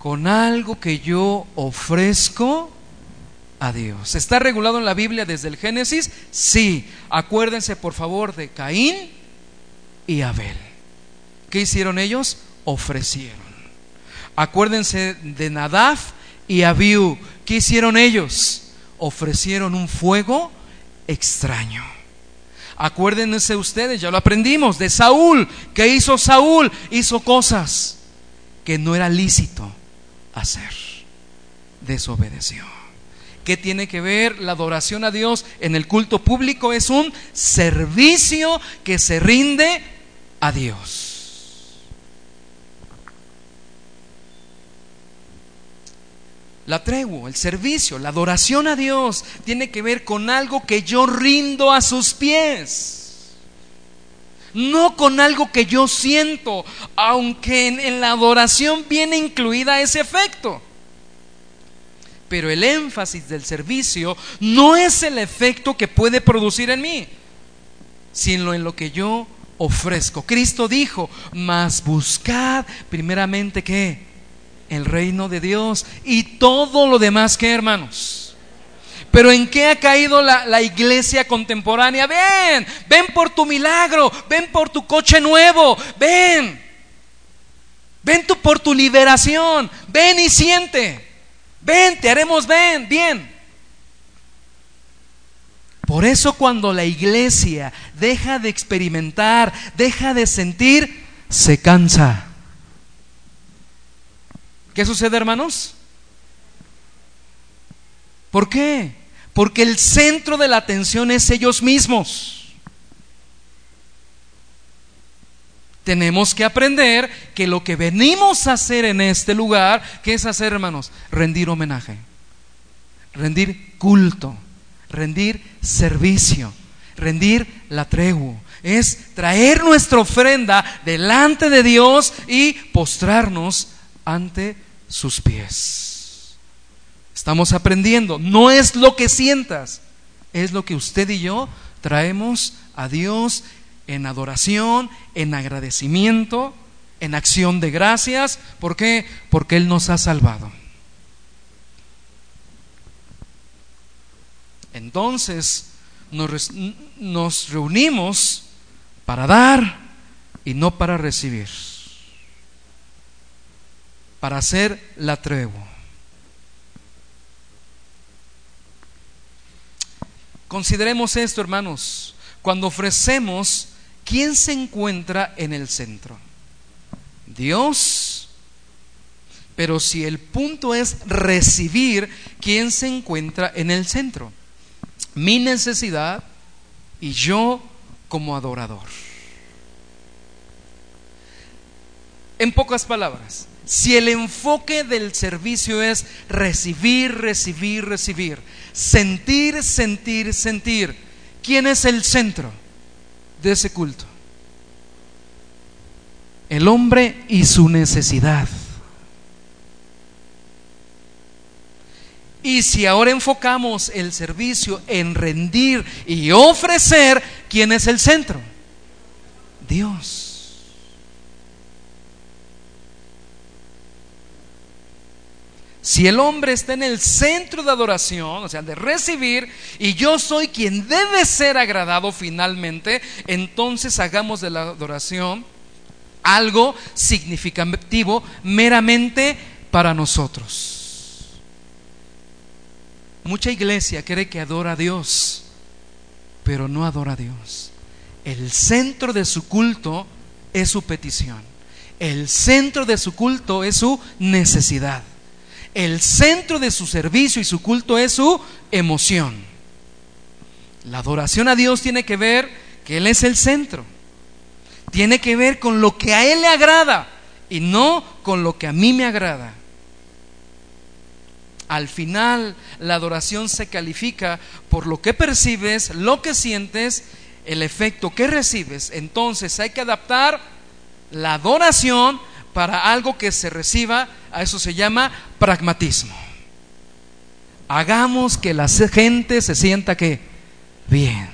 Con algo que yo ofrezco a Dios. ¿Está regulado en la Biblia desde el Génesis? Sí. Acuérdense, por favor, de Caín y Abel. ¿Qué hicieron ellos? Ofrecieron. Acuérdense de Nadab y Abiú. ¿Qué hicieron ellos? Ofrecieron un fuego extraño. Acuérdense ustedes, ya lo aprendimos, de Saúl. ¿Qué hizo Saúl? Hizo cosas que no era lícito hacer. Desobedeció. ¿Qué tiene que ver la adoración a Dios en el culto público? Es un servicio que se rinde a Dios. La tregua, el servicio, la adoración a Dios tiene que ver con algo que yo rindo a sus pies. No con algo que yo siento, aunque en, la adoración viene incluida ese efecto. Pero el énfasis del servicio no es el efecto que puede producir en mí, sino en lo que yo ofrezco. Cristo dijo, mas buscad primeramente que el reino de Dios y todo lo demás que hermanos. Pero ¿en qué ha caído la, iglesia contemporánea? Ven, ven por tu milagro, ven por tu coche nuevo, ven. Ven por tu liberación, ven y siente. Ven, te haremos ven, bien. Por eso cuando la iglesia deja de experimentar, deja de sentir, se cansa. ¿Qué sucede, hermanos? ¿Por qué? Porque el centro de la atención es ellos mismos. Tenemos que aprender que lo que venimos a hacer en este lugar, ¿qué es hacer, hermanos? Rendir homenaje, rendir culto, rendir servicio, rendir la tregua. Es traer nuestra ofrenda delante de Dios y postrarnos ante sus pies. Estamos aprendiendo. No es lo que sientas, es lo que usted y yo traemos a Dios en adoración, en agradecimiento, en acción de gracias. ¿Por qué? Porque Él nos ha salvado. Entonces nos, reunimos para dar y no para recibir para hacer la tregua. Consideremos esto, hermanos. Cuando ofrecemos, ¿quién se encuentra en el centro? Dios. Pero si el punto es recibir, ¿quién se encuentra en el centro? Mi necesidad y yo como adorador. En pocas palabras, si el enfoque del servicio es recibir, recibir, recibir, sentir, sentir, sentir, ¿quién es el centro de ese culto? El hombre y su necesidad. Y si ahora enfocamos el servicio en rendir y ofrecer, ¿quién es el centro? Dios. Si el hombre está en el centro de adoración, o sea, de recibir, y yo soy quien debe ser agradado finalmente, entonces hagamos de la adoración algo significativo meramente para nosotros. Mucha iglesia cree que adora a Dios, pero no adora a Dios. El centro de su culto es su petición. El centro de su culto es su necesidad. El centro de su servicio y su culto es su emoción. La adoración a Dios tiene que ver que Él es el centro. Tiene que ver con lo que a Él le agrada y no con lo que a mí me agrada. Al final, la adoración se califica por lo que percibes, lo que sientes, el efecto que recibes. Entonces hay que adaptar la adoración para algo que se reciba, a eso se llama pragmatismo. Hagamos que la gente se sienta que bien.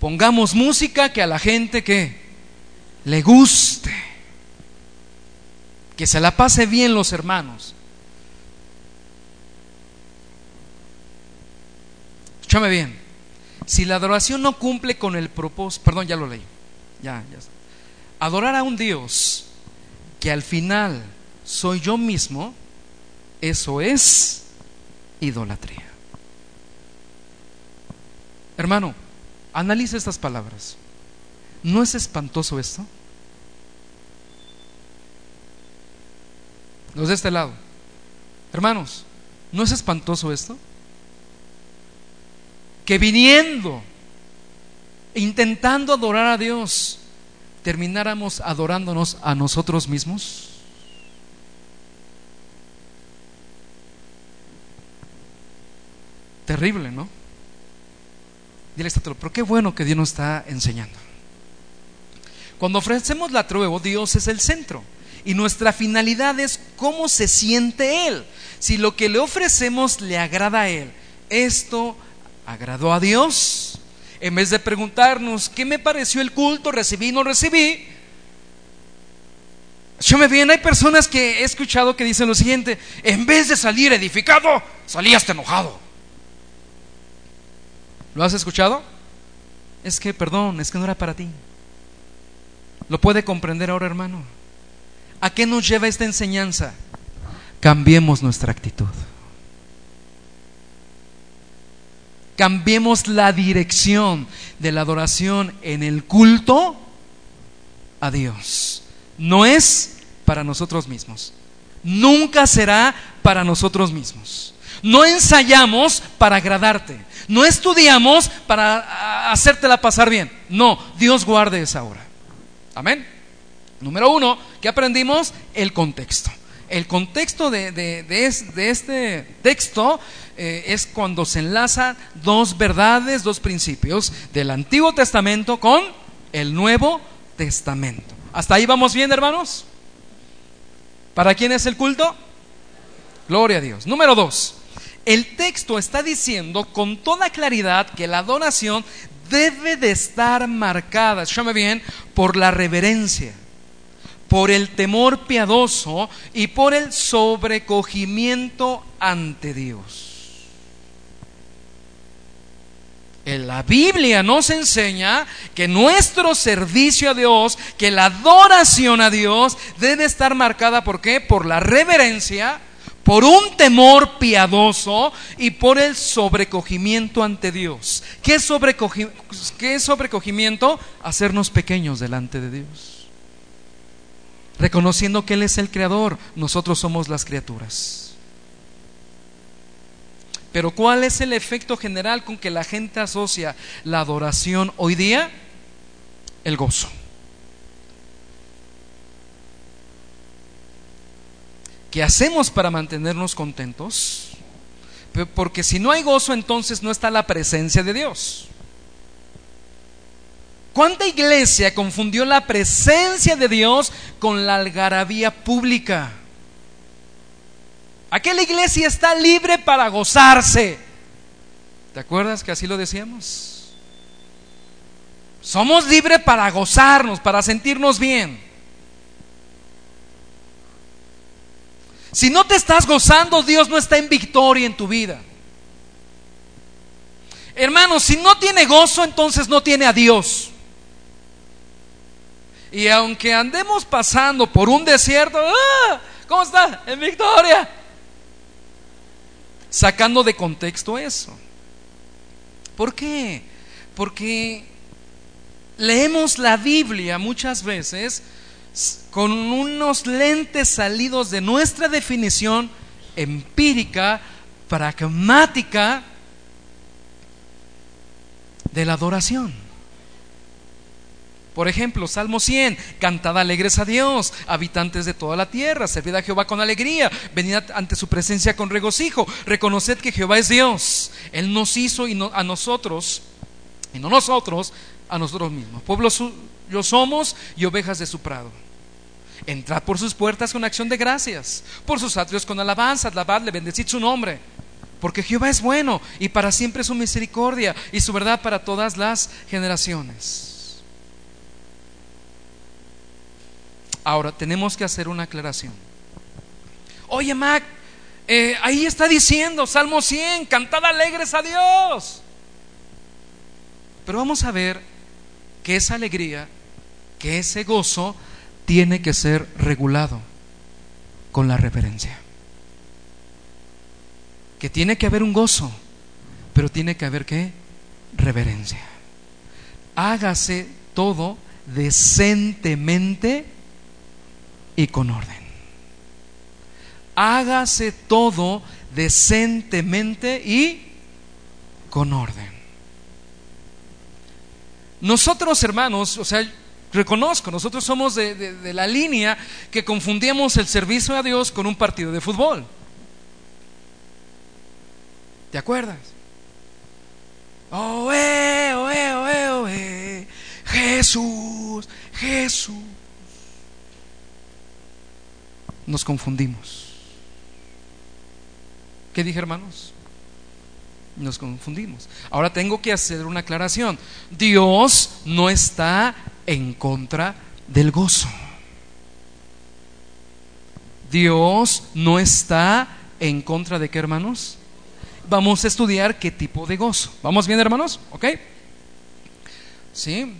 Pongamos música que a la gente que le guste que se la pase bien los hermanos. Escúchame bien. Si la adoración no cumple con el propósito, perdón, ya lo leí. Ya, ya. Adorar a un Dios que al final soy yo mismo, eso es idolatría. Hermano, analiza estas palabras. ¿No es espantoso esto? los de este lado. Hermanos, ¿no es espantoso esto? Que viniendo, intentando adorar a Dios, termináramos adorándonos a nosotros mismos. Terrible, ¿no? Dile esto, pero qué bueno que Dios nos está enseñando. Cuando ofrecemos la truebo, Dios es el centro. Y nuestra finalidad es cómo se siente Él. Si lo que le ofrecemos le agrada a Él, esto agradó a Dios. En vez de preguntarnos, ¿qué me pareció el culto? ¿Recibí no recibí? Yo me bien, hay personas que he escuchado que dicen lo siguiente, en vez de salir edificado, salías enojado. ¿Lo has escuchado? Es que, perdón, es que no era para ti. ¿Lo puede comprender ahora, hermano? ¿A qué nos lleva esta enseñanza? Cambiemos nuestra actitud. Cambiemos la dirección de la adoración en el culto a Dios. No es para nosotros mismos. Nunca será para nosotros mismos. No ensayamos para agradarte. No estudiamos para hacértela pasar bien. No, Dios guarde esa hora. Amén. Número uno, ¿qué aprendimos? El contexto. El contexto de, este texto eh, es cuando se enlazan dos verdades, dos principios del Antiguo Testamento con el Nuevo Testamento. ¿Hasta ahí vamos bien, hermanos? ¿Para quién es el culto? Gloria a Dios. Número dos, el texto está diciendo con toda claridad que la adoración debe de estar marcada, escúchame bien, por la reverencia por el temor piadoso y por el sobrecogimiento ante Dios. En la Biblia nos enseña que nuestro servicio a Dios, que la adoración a Dios debe estar marcada por qué? Por la reverencia, por un temor piadoso y por el sobrecogimiento ante Dios. ¿Qué, ¿Qué sobrecogimiento? Hacernos pequeños delante de Dios. Reconociendo que Él es el creador, nosotros somos las criaturas. Pero ¿cuál es el efecto general con que la gente asocia la adoración hoy día? El gozo. ¿Qué hacemos para mantenernos contentos? Porque si no hay gozo, entonces no está la presencia de Dios. ¿Cuánta iglesia confundió la presencia de Dios con la algarabía pública? Aquella iglesia está libre para gozarse. ¿Te acuerdas que así lo decíamos? Somos libres para gozarnos, para sentirnos bien. Si no te estás gozando, Dios no está en victoria en tu vida. Hermano, si no tiene gozo, entonces no tiene a Dios. Y aunque andemos pasando por un desierto, ¡ah! ¿cómo está? En victoria. Sacando de contexto eso. ¿Por qué? Porque leemos la Biblia muchas veces con unos lentes salidos de nuestra definición empírica, pragmática de la adoración. Por ejemplo, Salmo 100, cantad alegres a Dios, habitantes de toda la tierra, servid a Jehová con alegría, venid ante su presencia con regocijo, reconoced que Jehová es Dios, Él nos hizo y a nosotros, y no nosotros, a nosotros mismos. Pueblo yo somos y ovejas de su prado. Entrad por sus puertas con acción de gracias, por sus atrios con alabanza, alabadle, bendecid su nombre. Porque Jehová es bueno y para siempre su misericordia y su verdad para todas las generaciones. Ahora tenemos que hacer una aclaración. Oye, Mac, eh, ahí está diciendo, Salmo 100, cantad alegres a Dios. Pero vamos a ver que esa alegría, que ese gozo tiene que ser regulado con la reverencia. Que tiene que haber un gozo, pero tiene que haber qué? Reverencia. Hágase todo decentemente y con orden. Hágase todo decentemente y con orden. Nosotros, hermanos, o sea, Reconozco, nosotros somos de, la línea que confundíamos el servicio a Dios con un partido de fútbol. ¿Te acuerdas? Oh, eh, oh, eh, oh, eh, oh, eh. Jesús, Jesús. Nos confundimos. ¿Qué dije, hermanos? Nos confundimos. Ahora tengo que hacer una aclaración. Dios no está en contra del gozo. Dios no está en contra de qué, hermanos? Vamos a estudiar qué tipo de gozo. ¿Vamos bien, hermanos? ¿Ok? ¿Sí?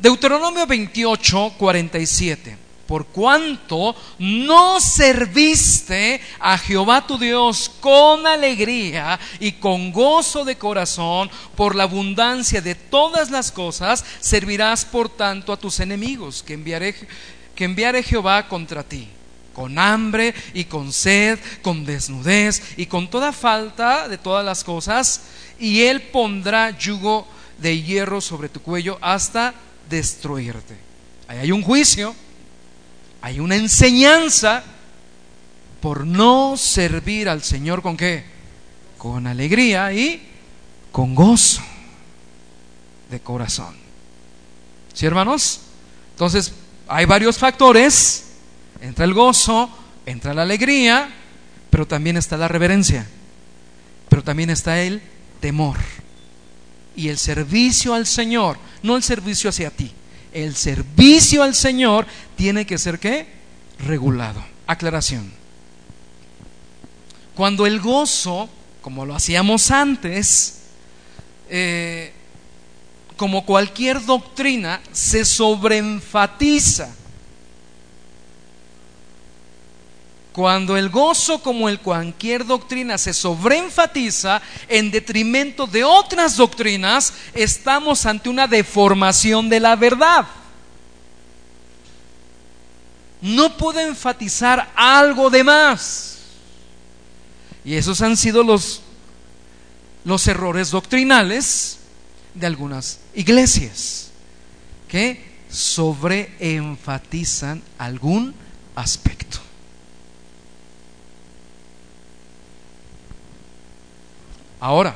Deuteronomio 28, 47 por cuanto no serviste a Jehová tu Dios con alegría y con gozo de corazón por la abundancia de todas las cosas, servirás por tanto a tus enemigos que enviaré, que enviaré Jehová contra ti con hambre y con sed, con desnudez y con toda falta de todas las cosas, y él pondrá yugo de hierro sobre tu cuello hasta destruirte. Ahí hay un juicio hay una enseñanza por no servir al Señor con qué? Con alegría y con gozo de corazón. ¿Sí, hermanos? Entonces, hay varios factores. Entra el gozo, entra la alegría, pero también está la reverencia, pero también está el temor y el servicio al Señor, no el servicio hacia ti el servicio al Señor tiene que ser qué? Regulado. Aclaración. Cuando el gozo, como lo hacíamos antes, eh, como cualquier doctrina, se sobreenfatiza. Cuando el gozo como el cualquier doctrina se sobreenfatiza en detrimento de otras doctrinas, estamos ante una deformación de la verdad. No puedo enfatizar algo de más. Y esos han sido los, los errores doctrinales de algunas iglesias que sobreenfatizan algún aspecto. Ahora,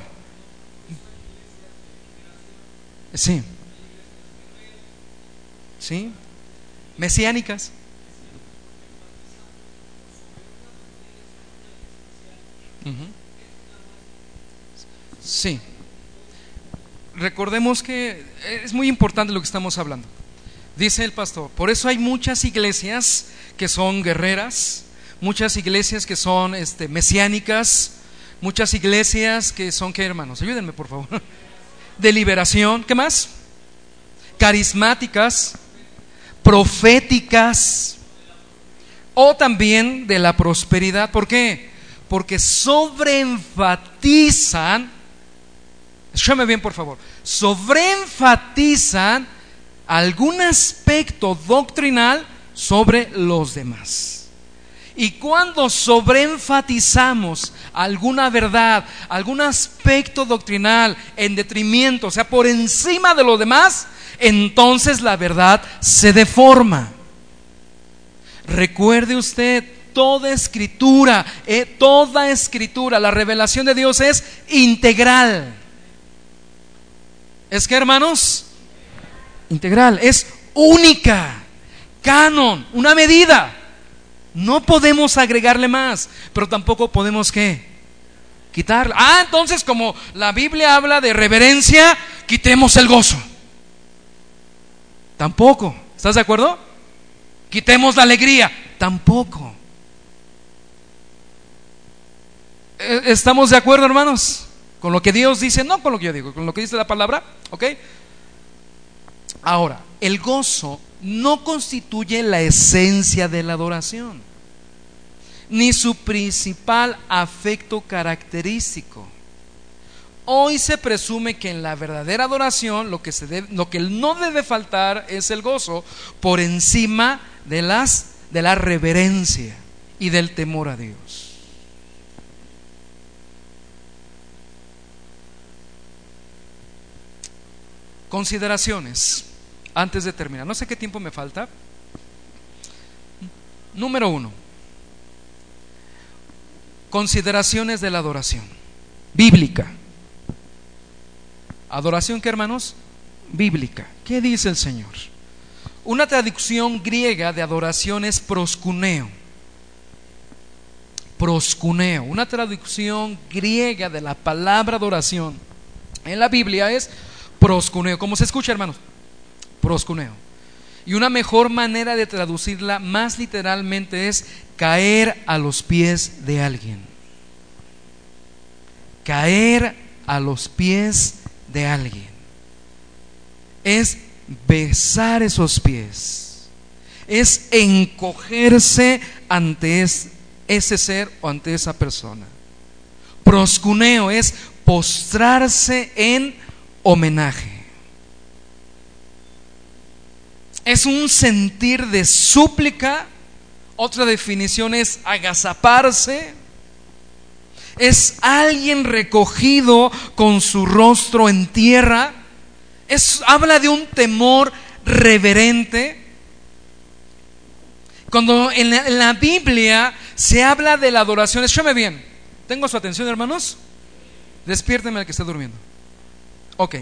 sí, sí, mesiánicas. Sí. Recordemos que es muy importante lo que estamos hablando. Dice el pastor, por eso hay muchas iglesias que son guerreras, muchas iglesias que son este, mesiánicas, muchas iglesias que son, ¿qué hermanos? Ayúdenme, por favor. De liberación, ¿qué más? Carismáticas, proféticas, o también de la prosperidad. ¿Por qué? Porque sobreenfatizan, escúchame bien, por favor, sobreenfatizan algún aspecto doctrinal sobre los demás. Y cuando sobreenfatizamos alguna verdad, algún aspecto doctrinal en detrimento, o sea, por encima de lo demás, entonces la verdad se deforma. Recuerde usted, toda escritura, eh, toda escritura, la revelación de Dios es integral. ¿Es que, hermanos? Integral, es única, canon, una medida. No podemos agregarle más, pero tampoco podemos qué? Quitarle. Ah, entonces como la Biblia habla de reverencia, quitemos el gozo. Tampoco. ¿Estás de acuerdo? Quitemos la alegría. Tampoco. ¿E-, ¿Estamos de acuerdo, hermanos? Con lo que Dios dice, no con lo que yo digo, con lo que dice la palabra, ¿ok? Ahora, el gozo no constituye la esencia de la adoración, ni su principal afecto característico. Hoy se presume que en la verdadera adoración lo que, se lo que no debe faltar es el gozo por encima de, las, de la reverencia y del temor a Dios. Consideraciones antes de terminar. No sé qué tiempo me falta. Número uno. Consideraciones de la adoración. Bíblica. Adoración, ¿qué hermanos? Bíblica. ¿Qué dice el Señor? Una traducción griega de adoración es proscuneo. Proscuneo. Una traducción griega de la palabra adoración en la Biblia es proscuneo. ¿Cómo se escucha, hermanos? Proscuneo. Y una mejor manera de traducirla más literalmente es caer a los pies de alguien. Caer a los pies de alguien. Es besar esos pies. Es encogerse ante ese ser o ante esa persona. Proscuneo es postrarse en homenaje. Es un sentir de súplica. Otra definición es agazaparse. Es alguien recogido con su rostro en tierra. Es, habla de un temor reverente. Cuando en la, Biblia se habla de la adoración, escúchame bien. ¿Tengo su atención, hermanos? Despiérteme al que esté durmiendo. Ok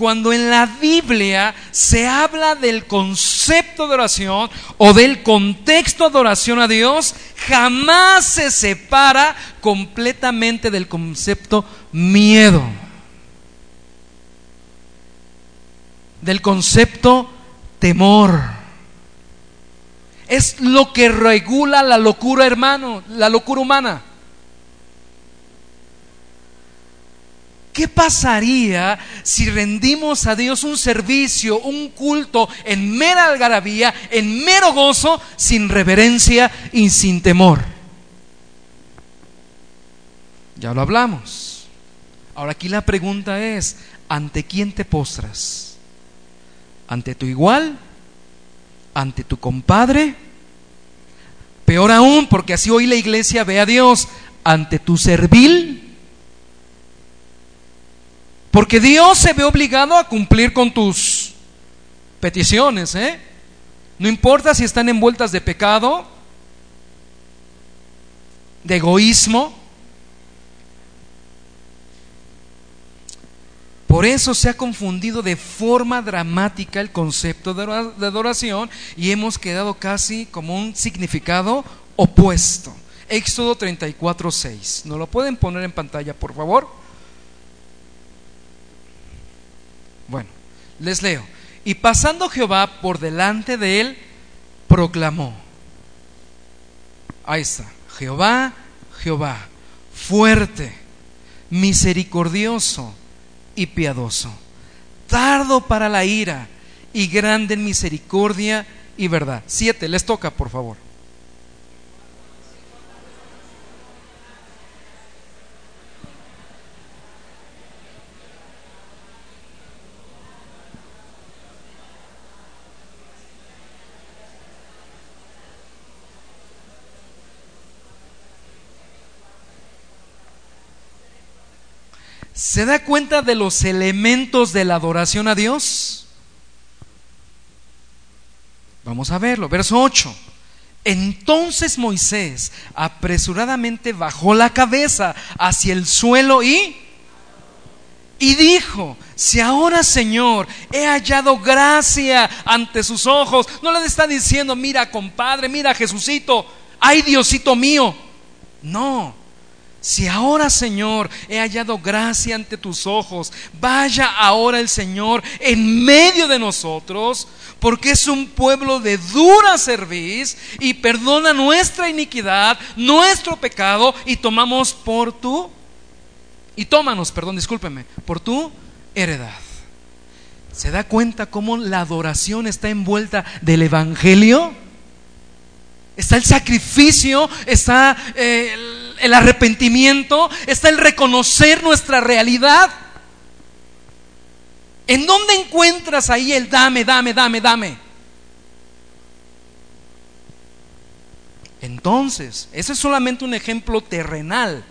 cuando en la Biblia se habla del concepto de oración o del contexto de oración a Dios, jamás se separa completamente del concepto miedo. Del concepto temor. Es lo que regula la locura, hermano, la locura humana. ¿Qué pasaría si rendimos a Dios un servicio, un culto en mera algarabía, en mero gozo, sin reverencia y sin temor? Ya lo hablamos. Ahora aquí la pregunta es, ¿ante quién te postras? ¿Ante tu igual? ¿Ante tu compadre? Peor aún, porque así hoy la iglesia ve a Dios, ¿ante tu servil? Porque Dios se ve obligado a cumplir con tus peticiones, ¿eh? No importa si están envueltas de pecado, de egoísmo. Por eso se ha confundido de forma dramática el concepto de adoración y hemos quedado casi como un significado opuesto. Éxodo 34, 6. ¿No lo pueden poner en pantalla, por favor? Bueno, les leo. Y pasando Jehová por delante de él, proclamó. Ahí está. Jehová, Jehová, fuerte, misericordioso y piadoso, tardo para la ira y grande en misericordia y verdad. Siete, les toca, por favor. ¿Se da cuenta de los elementos de la adoración a Dios? Vamos a verlo, verso 8. Entonces Moisés apresuradamente bajó la cabeza hacia el suelo y y dijo, si ahora Señor he hallado gracia ante sus ojos, no le está diciendo, mira compadre, mira Jesucito, ay Diosito mío. No, si ahora, Señor, he hallado gracia ante tus ojos, vaya ahora el Señor en medio de nosotros, porque es un pueblo de dura cerviz y perdona nuestra iniquidad, nuestro pecado y tomamos por tu y tómanos, perdón, discúlpeme, por tu heredad. ¿Se da cuenta cómo la adoración está envuelta del evangelio? Está el sacrificio, está eh, arrepentimiento, está el reconocer nuestra realidad. ¿En dónde encuentras ahí el dame, dame, dame, dame? Entonces, ese es solamente un ejemplo terrenal.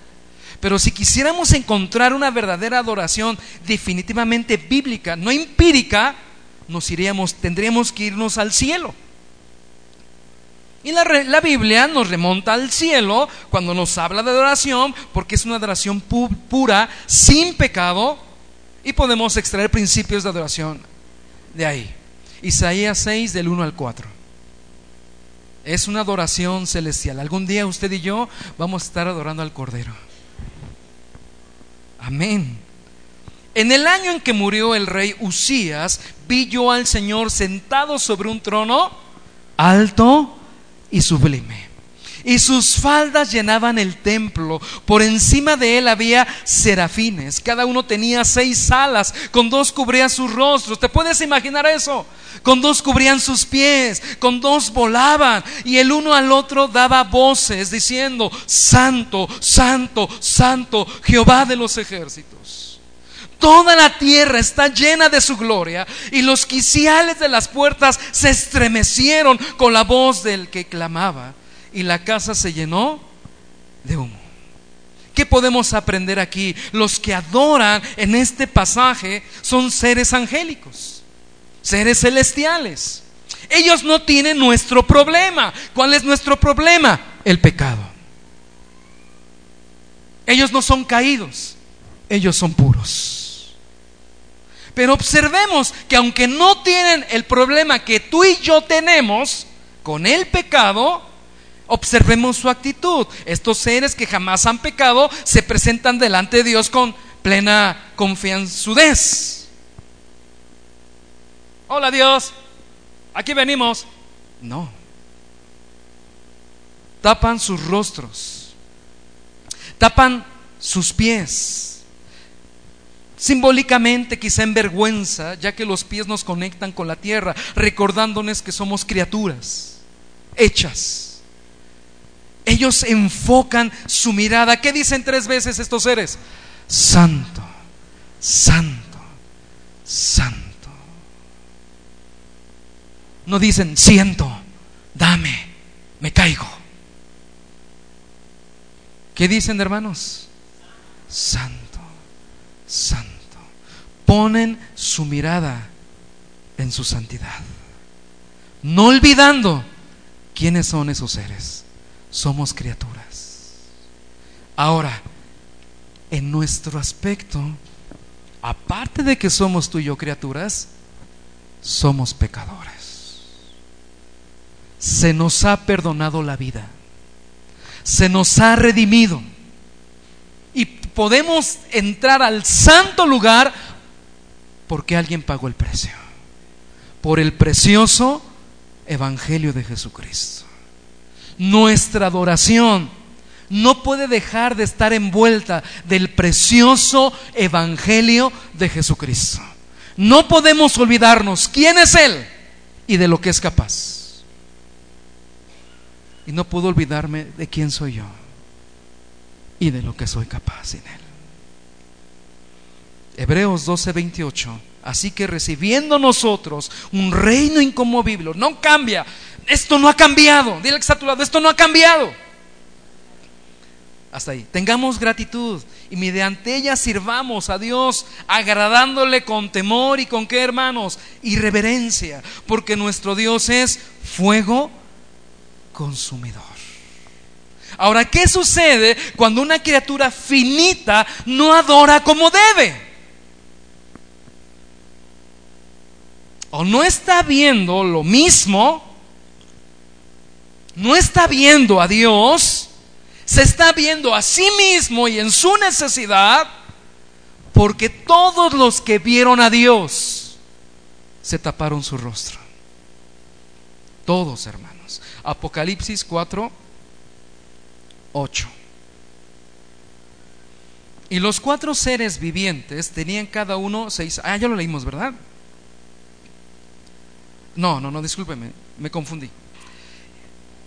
Pero si quisiéramos encontrar una verdadera adoración definitivamente bíblica, no empírica, nos iríamos, tendríamos que irnos al cielo. Y la, Biblia nos remonta al cielo cuando nos habla de adoración, porque es una adoración pura, sin pecado, y podemos extraer principios de adoración de ahí. Isaías 6 del 1 al 4. Es una adoración celestial. Algún día usted y yo vamos a estar adorando al Cordero. Amén. En el año en que murió el rey Usías, vi yo al Señor sentado sobre un trono alto y sublime. Y sus faldas llenaban el templo. Por encima de él había serafines. Cada uno tenía seis alas. Con dos cubrían sus rostros. ¿Te puedes imaginar eso? Con dos cubrían sus pies. Con dos volaban. Y el uno al otro daba voces diciendo, Santo, Santo, Santo, Jehová de los ejércitos. Toda la tierra está llena de su gloria y los quiciales de las puertas se estremecieron con la voz del que clamaba y la casa se llenó de humo. ¿Qué podemos aprender aquí? Los que adoran en este pasaje son seres angélicos, seres celestiales. Ellos no tienen nuestro problema. ¿Cuál es nuestro problema? El pecado. Ellos no son caídos, ellos son puros. Pero observemos que aunque no tienen el problema que tú y yo tenemos con el pecado, observemos su actitud. Estos seres que jamás han pecado se presentan delante de Dios con plena confianzudez. Hola Dios, aquí venimos. No. Tapan sus rostros. Tapan sus pies Simbólicamente, quizá en vergüenza, ya que los pies nos conectan con la tierra, recordándonos que somos criaturas hechas. Ellos enfocan su mirada. ¿Qué dicen tres veces estos seres? Santo, santo, santo. No dicen, siento, dame, me caigo. ¿Qué dicen, hermanos? Santo, santo. Ponen su mirada en su santidad. No olvidando quiénes son esos seres. Somos criaturas. Ahora, en nuestro aspecto, aparte de que somos tú y yo criaturas, somos pecadores se nos ha perdonado la vida, se nos ha redimido podemos entrar al santo lugar porque alguien pagó el precio, por el precioso Evangelio de Jesucristo. Nuestra adoración no puede dejar de estar envuelta del precioso Evangelio de Jesucristo. No podemos olvidarnos quién es Él y de lo que es capaz y no puedo olvidarme de quién soy yo y de lo que soy capaz en Él. Hebreos 12:28. Así que recibiendo nosotros un reino inconmovible, no cambia. Esto no ha cambiado. Dile que está a tu lado, esto no ha cambiado. Hasta ahí. Tengamos gratitud y mediante ella sirvamos a Dios agradándole con temor y con qué hermanos? Y reverencia, porque nuestro Dios es fuego consumidor. Ahora, ¿qué sucede cuando una criatura finita no adora como debe? O no está viendo lo mismo, no está viendo a Dios, se está viendo a sí mismo y en su necesidad, porque todos los que vieron a Dios se taparon su rostro. Todos, hermanos. Apocalipsis 4, 8. Y los cuatro seres vivientes tenían cada uno seis. Ah, ya lo leímos, ¿verdad? No, no, no, discúlpeme, me confundí.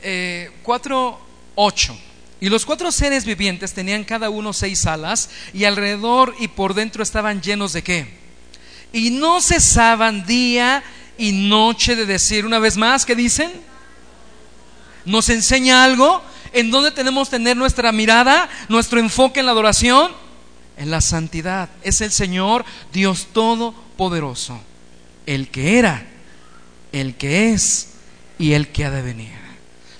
Eh, 4, 8. Y los cuatro seres vivientes tenían cada uno seis alas y alrededor y por dentro estaban llenos de qué? Y no cesaban día y noche de decir, una vez más, ¿qué dicen? nos enseña algo en donde tenemos que tener nuestra mirada, nuestro enfoque en la adoración, en la santidad. Es el Señor Dios Todopoderoso, el que era, el que es y el que ha de venir.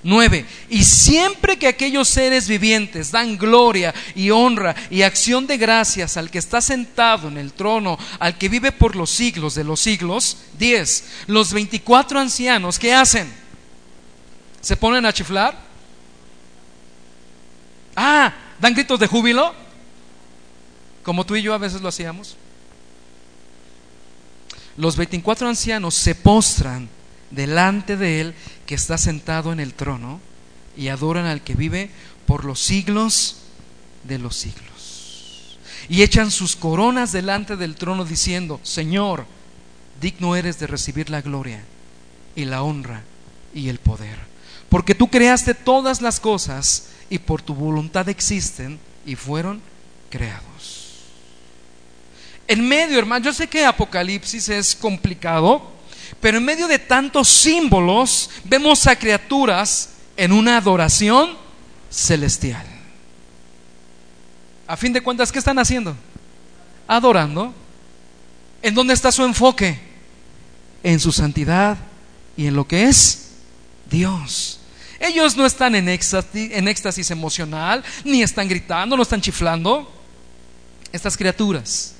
9. Y siempre que aquellos seres vivientes dan gloria y honra y acción de gracias al que está sentado en el trono, al que vive por los siglos de los siglos. 10. Los 24 ancianos, ¿qué hacen? ¿Se ponen a chiflar? Ah, dan gritos de júbilo, como tú y yo a veces lo hacíamos. Los 24 ancianos se postran delante de él que está sentado en el trono y adoran al que vive por los siglos de los siglos. Y echan sus coronas delante del trono diciendo, Señor, digno eres de recibir la gloria y la honra y el poder porque tú creaste todas las cosas y por tu voluntad existen y fueron creados. En medio, hermano, yo sé que Apocalipsis es complicado, pero en medio de tantos símbolos vemos a criaturas en una adoración celestial. A fin de cuentas, ¿qué están haciendo? Adorando. ¿En dónde está su enfoque? En su santidad y en lo que es Dios. Ellos no están en éxtasis, emocional, ni están gritando, no están chiflando. Estas criaturas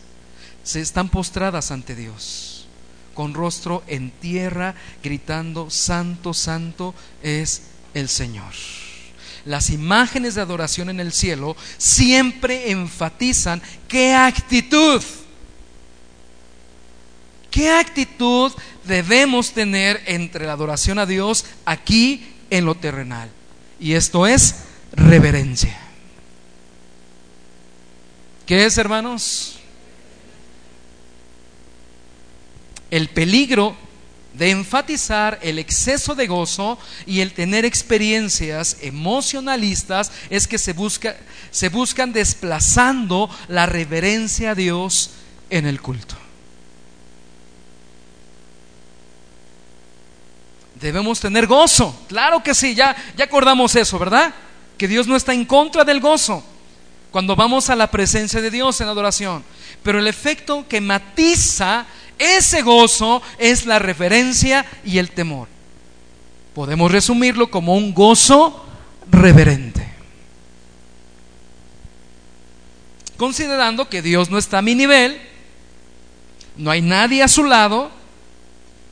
se están postradas ante Dios, con rostro en tierra, gritando, Santo, Santo es el Señor. Las imágenes de adoración en el cielo siempre enfatizan qué actitud, qué actitud debemos tener entre la adoración a Dios aquí en lo terrenal. Y esto es reverencia. ¿Qué es, hermanos? El peligro de enfatizar el exceso de gozo y el tener experiencias emocionalistas es que se, busca, se buscan desplazando la reverencia a Dios en el culto. Debemos tener gozo, claro que sí, ya, ya acordamos eso, ¿verdad? Que Dios no está en contra del gozo cuando vamos a la presencia de Dios en adoración. Pero el efecto que matiza ese gozo es la reverencia y el temor. Podemos resumirlo como un gozo reverente. Considerando que Dios no está a mi nivel, no hay nadie a su lado,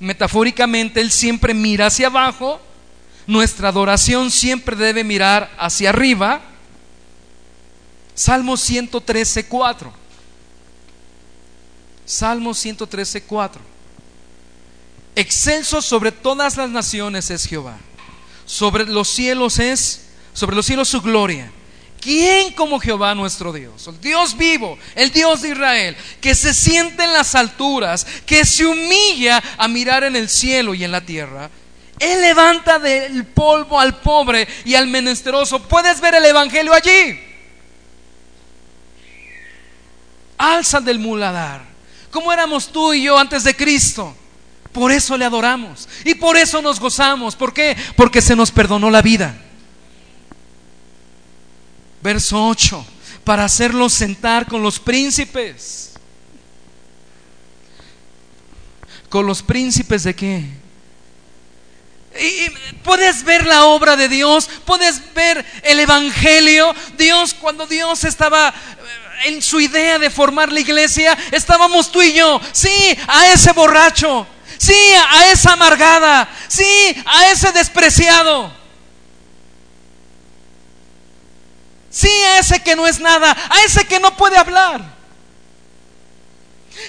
metafóricamente Él siempre mira hacia abajo, nuestra adoración siempre debe mirar hacia arriba. Salmo 113, 4. Salmo 113, 4. Excelso sobre todas las naciones es Jehová. Sobre los cielos es, sobre los cielos su gloria. ¿Quién como Jehová nuestro Dios? El Dios vivo, el Dios de Israel, que se siente en las alturas, que se humilla a mirar en el cielo y en la tierra. Él levanta del polvo al pobre y al menesteroso. Puedes ver el Evangelio allí. Alza del muladar ¿Cómo éramos tú y yo antes de Cristo? Por eso le adoramos y por eso nos gozamos. ¿Por qué? Porque se nos perdonó la vida. Verso 8, para hacerlos sentar con los príncipes. ¿Con los príncipes de qué? Y puedes ver la obra de Dios, puedes ver el Evangelio. Dios, cuando Dios estaba en su idea de formar la iglesia, estábamos tú y yo. Sí, a ese borracho. Sí, a esa amargada. Sí, a ese despreciado. Sí, a ese que no es nada. A ese que no puede hablar.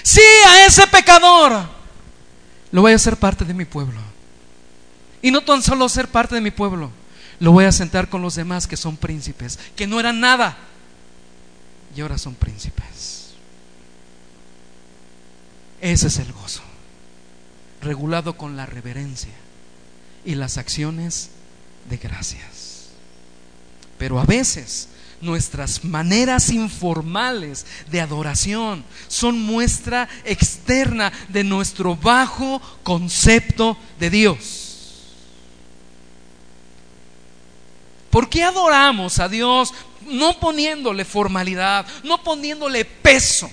Sí, a ese pecador. Lo voy a hacer parte de mi pueblo. Y no tan solo ser parte de mi pueblo. Lo voy a sentar con los demás que son príncipes, que no eran nada y ahora son príncipes. Ese es el gozo, regulado con la reverencia y las acciones de gracias. Pero a veces nuestras maneras informales de adoración son muestra externa de nuestro bajo concepto de Dios. ¿Por qué adoramos a Dios no poniéndole formalidad, no poniéndole peso,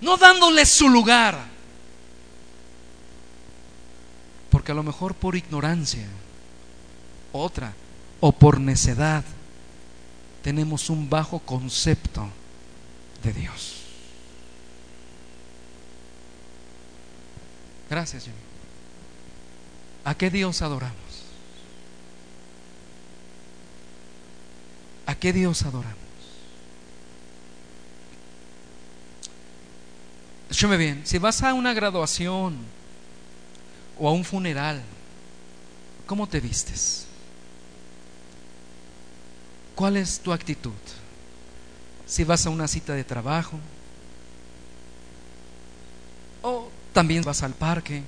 no dándole su lugar. Porque a lo mejor por ignorancia, otra, o por necedad, tenemos un bajo concepto de Dios. Gracias, Jimmy. ¿A qué Dios adoramos? ¿A qué Dios adoramos? Escúchame bien, si vas a una graduación o a un funeral, ¿cómo te vistes? ¿Cuál es tu actitud? Si vas a una cita de trabajo o también vas al parque,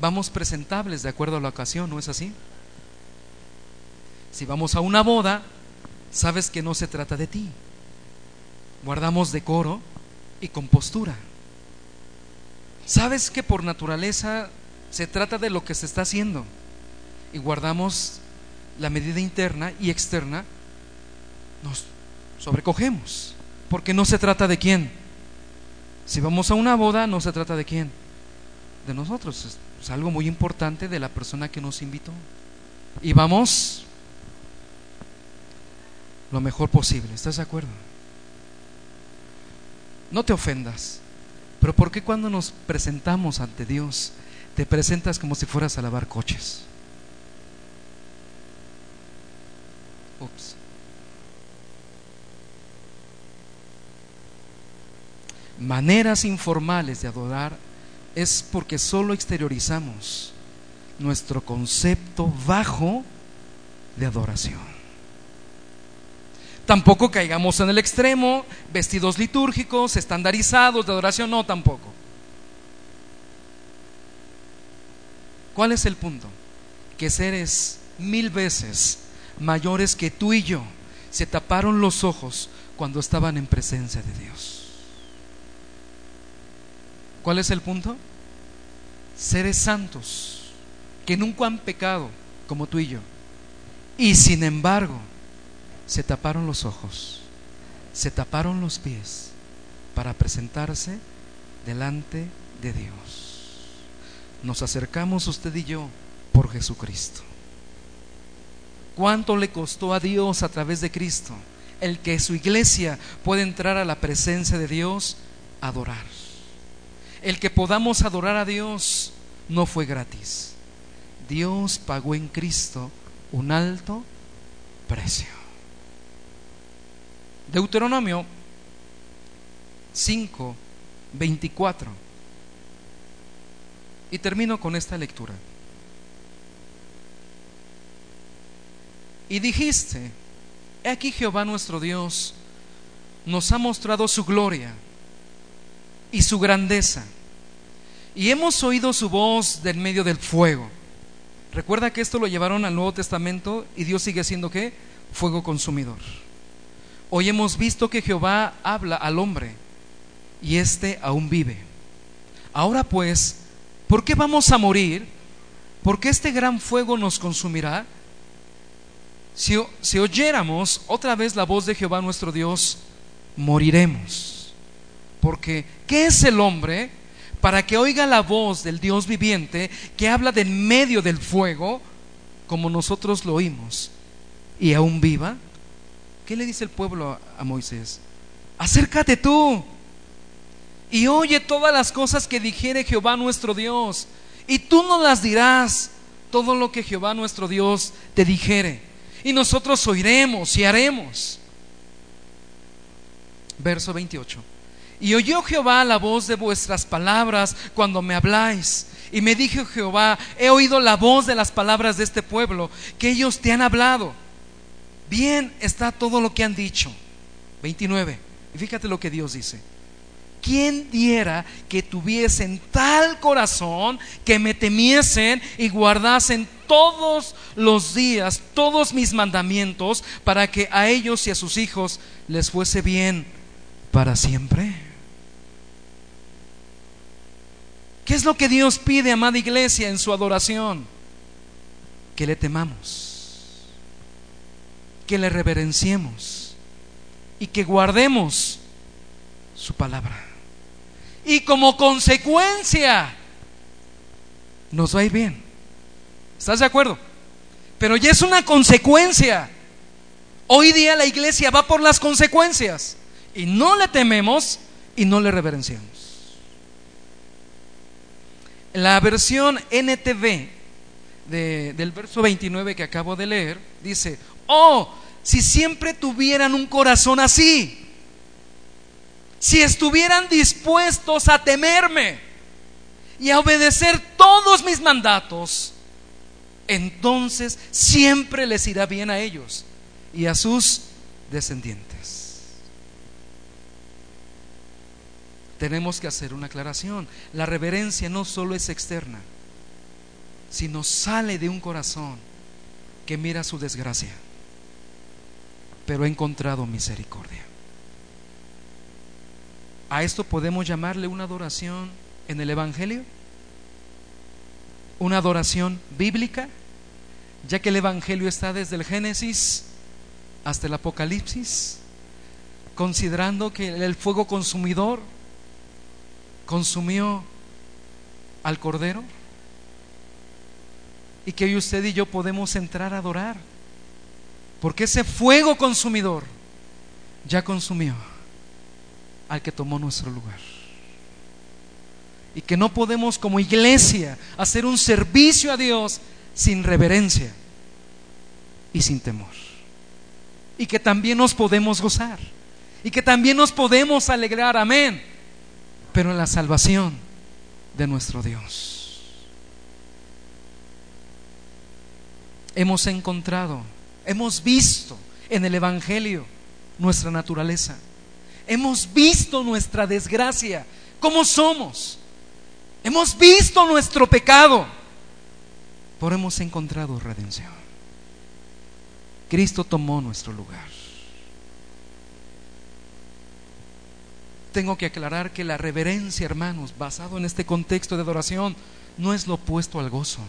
vamos presentables de acuerdo a la ocasión, ¿no es así? Si vamos a una boda, sabes que no se trata de ti. Guardamos decoro y compostura. Sabes que por naturaleza se trata de lo que se está haciendo y guardamos la medida interna y externa, nos sobrecogemos, porque no se trata de quién. Si vamos a una boda, no se trata de quién, de nosotros, es, algo muy importante de la persona que nos invitó. Y vamos lo mejor posible. ¿Estás de acuerdo? No te ofendas. Pero ¿por qué cuando nos presentamos ante Dios te presentas como si fueras a lavar coches? Maneras informales de adorar es porque solo exteriorizamos nuestro concepto bajo de adoración. Tampoco caigamos en el extremo, vestidos litúrgicos, estandarizados de adoración, no tampoco. ¿Cuál es el punto? Que seres mil veces mayores que tú y yo se taparon los ojos cuando estaban en presencia de Dios. ¿Cuál es el punto? Seres santos que nunca han pecado como tú y yo. Y sin embargo, se taparon los ojos, se taparon los pies para presentarse delante de Dios. Nos acercamos usted y yo por Jesucristo. ¿Cuánto le costó a Dios a través de Cristo el que su iglesia pueda entrar a la presencia de Dios, adorar? El que podamos adorar a Dios no fue gratis. Dios pagó en Cristo un alto precio. Deuteronomio 5, 24. Y termino con esta lectura. Y dijiste, he aquí Jehová nuestro Dios nos ha mostrado su gloria y su grandeza. Y hemos oído su voz del medio del fuego. Recuerda que esto lo llevaron al Nuevo Testamento y Dios sigue siendo qué? Fuego consumidor. Hoy hemos visto que Jehová habla al hombre y éste aún vive. Ahora pues, ¿por qué vamos a morir? ¿Por qué este gran fuego nos consumirá? Si, oyéramos otra vez la voz de Jehová nuestro Dios, moriremos. Porque, ¿qué es el hombre para que oiga la voz del Dios viviente que habla de en medio del fuego, como nosotros lo oímos, y aún viva? ¿Qué le dice el pueblo a Moisés? Acércate tú y oye todas las cosas que dijere Jehová nuestro Dios, y tú no las dirás todo lo que Jehová nuestro Dios te dijere, y nosotros oiremos y haremos. Verso 28. Y oyó Jehová la voz de vuestras palabras cuando me habláis. Y me dijo Jehová, he oído la voz de las palabras de este pueblo, que ellos te han hablado. Bien está todo lo que han dicho. 29. Y fíjate lo que Dios dice. ¿Quién diera que tuviesen tal corazón que me temiesen y guardasen todos los días todos mis mandamientos para que a ellos y a sus hijos les fuese bien para siempre? ¿Qué es lo que Dios pide, amada iglesia, en su adoración? Que le temamos, que le reverenciemos y que guardemos su palabra. Y como consecuencia, nos va a ir bien. ¿Estás de acuerdo? Pero ya es una consecuencia. Hoy día la iglesia va por las consecuencias y no le tememos y no le reverenciamos. La versión NTV del verso 29 que acabo de leer dice, oh, si siempre tuvieran un corazón así, si estuvieran dispuestos a temerme y a obedecer todos mis mandatos, entonces siempre les irá bien a ellos y a sus descendientes. tenemos que hacer una aclaración. La reverencia no solo es externa, sino sale de un corazón que mira su desgracia, pero ha encontrado misericordia. ¿A esto podemos llamarle una adoración en el Evangelio? ¿Una adoración bíblica? Ya que el Evangelio está desde el Génesis hasta el Apocalipsis, considerando que el fuego consumidor consumió al Cordero y que hoy usted y yo podemos entrar a adorar. Porque ese fuego consumidor ya consumió al que tomó nuestro lugar. Y que no podemos como iglesia hacer un servicio a Dios sin reverencia y sin temor. Y que también nos podemos gozar. Y que también nos podemos alegrar. Amén pero en la salvación de nuestro Dios. Hemos encontrado, hemos visto en el Evangelio nuestra naturaleza. Hemos visto nuestra desgracia, cómo somos. Hemos visto nuestro pecado, pero hemos encontrado redención. Cristo tomó nuestro lugar. Tengo que aclarar que la reverencia, hermanos, basado en este contexto de adoración, no es lo opuesto al gozo.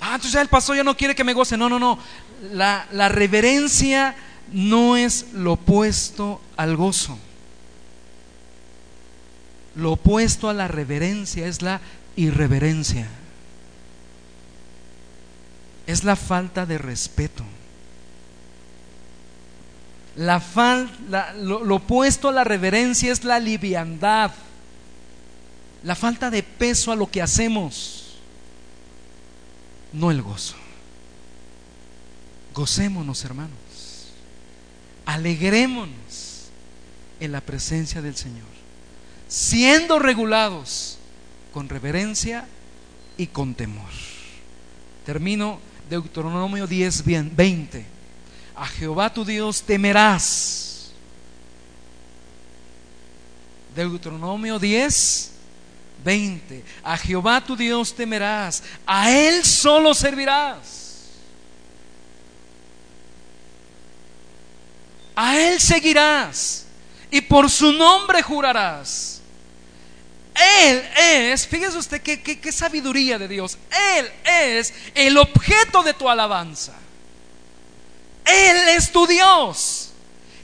Ah, entonces ya el pastor ya no quiere que me goce. No, no, no. La, la reverencia no es lo opuesto al gozo. Lo opuesto a la reverencia es la irreverencia. Es la falta de respeto. La lo, lo opuesto a la reverencia es la liviandad. La falta de peso a lo que hacemos. No el gozo. Gocémonos, hermanos. Alegrémonos en la presencia del Señor siendo regulados con reverencia y con temor. Termino Deuteronomio 10, 20. A Jehová tu Dios temerás. Deuteronomio 10, 20. A Jehová tu Dios temerás. A Él solo servirás. A Él seguirás. Y por su nombre jurarás él es, fíjese usted qué, sabiduría de Dios. Él es el objeto de tu alabanza. Él es tu Dios,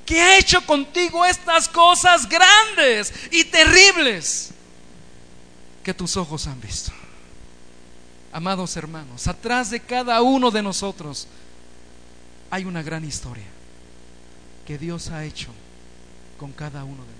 que ha hecho contigo estas cosas grandes y terribles que tus ojos han visto. Amados hermanos, atrás de cada uno de nosotros hay una gran historia que Dios ha hecho con cada uno de.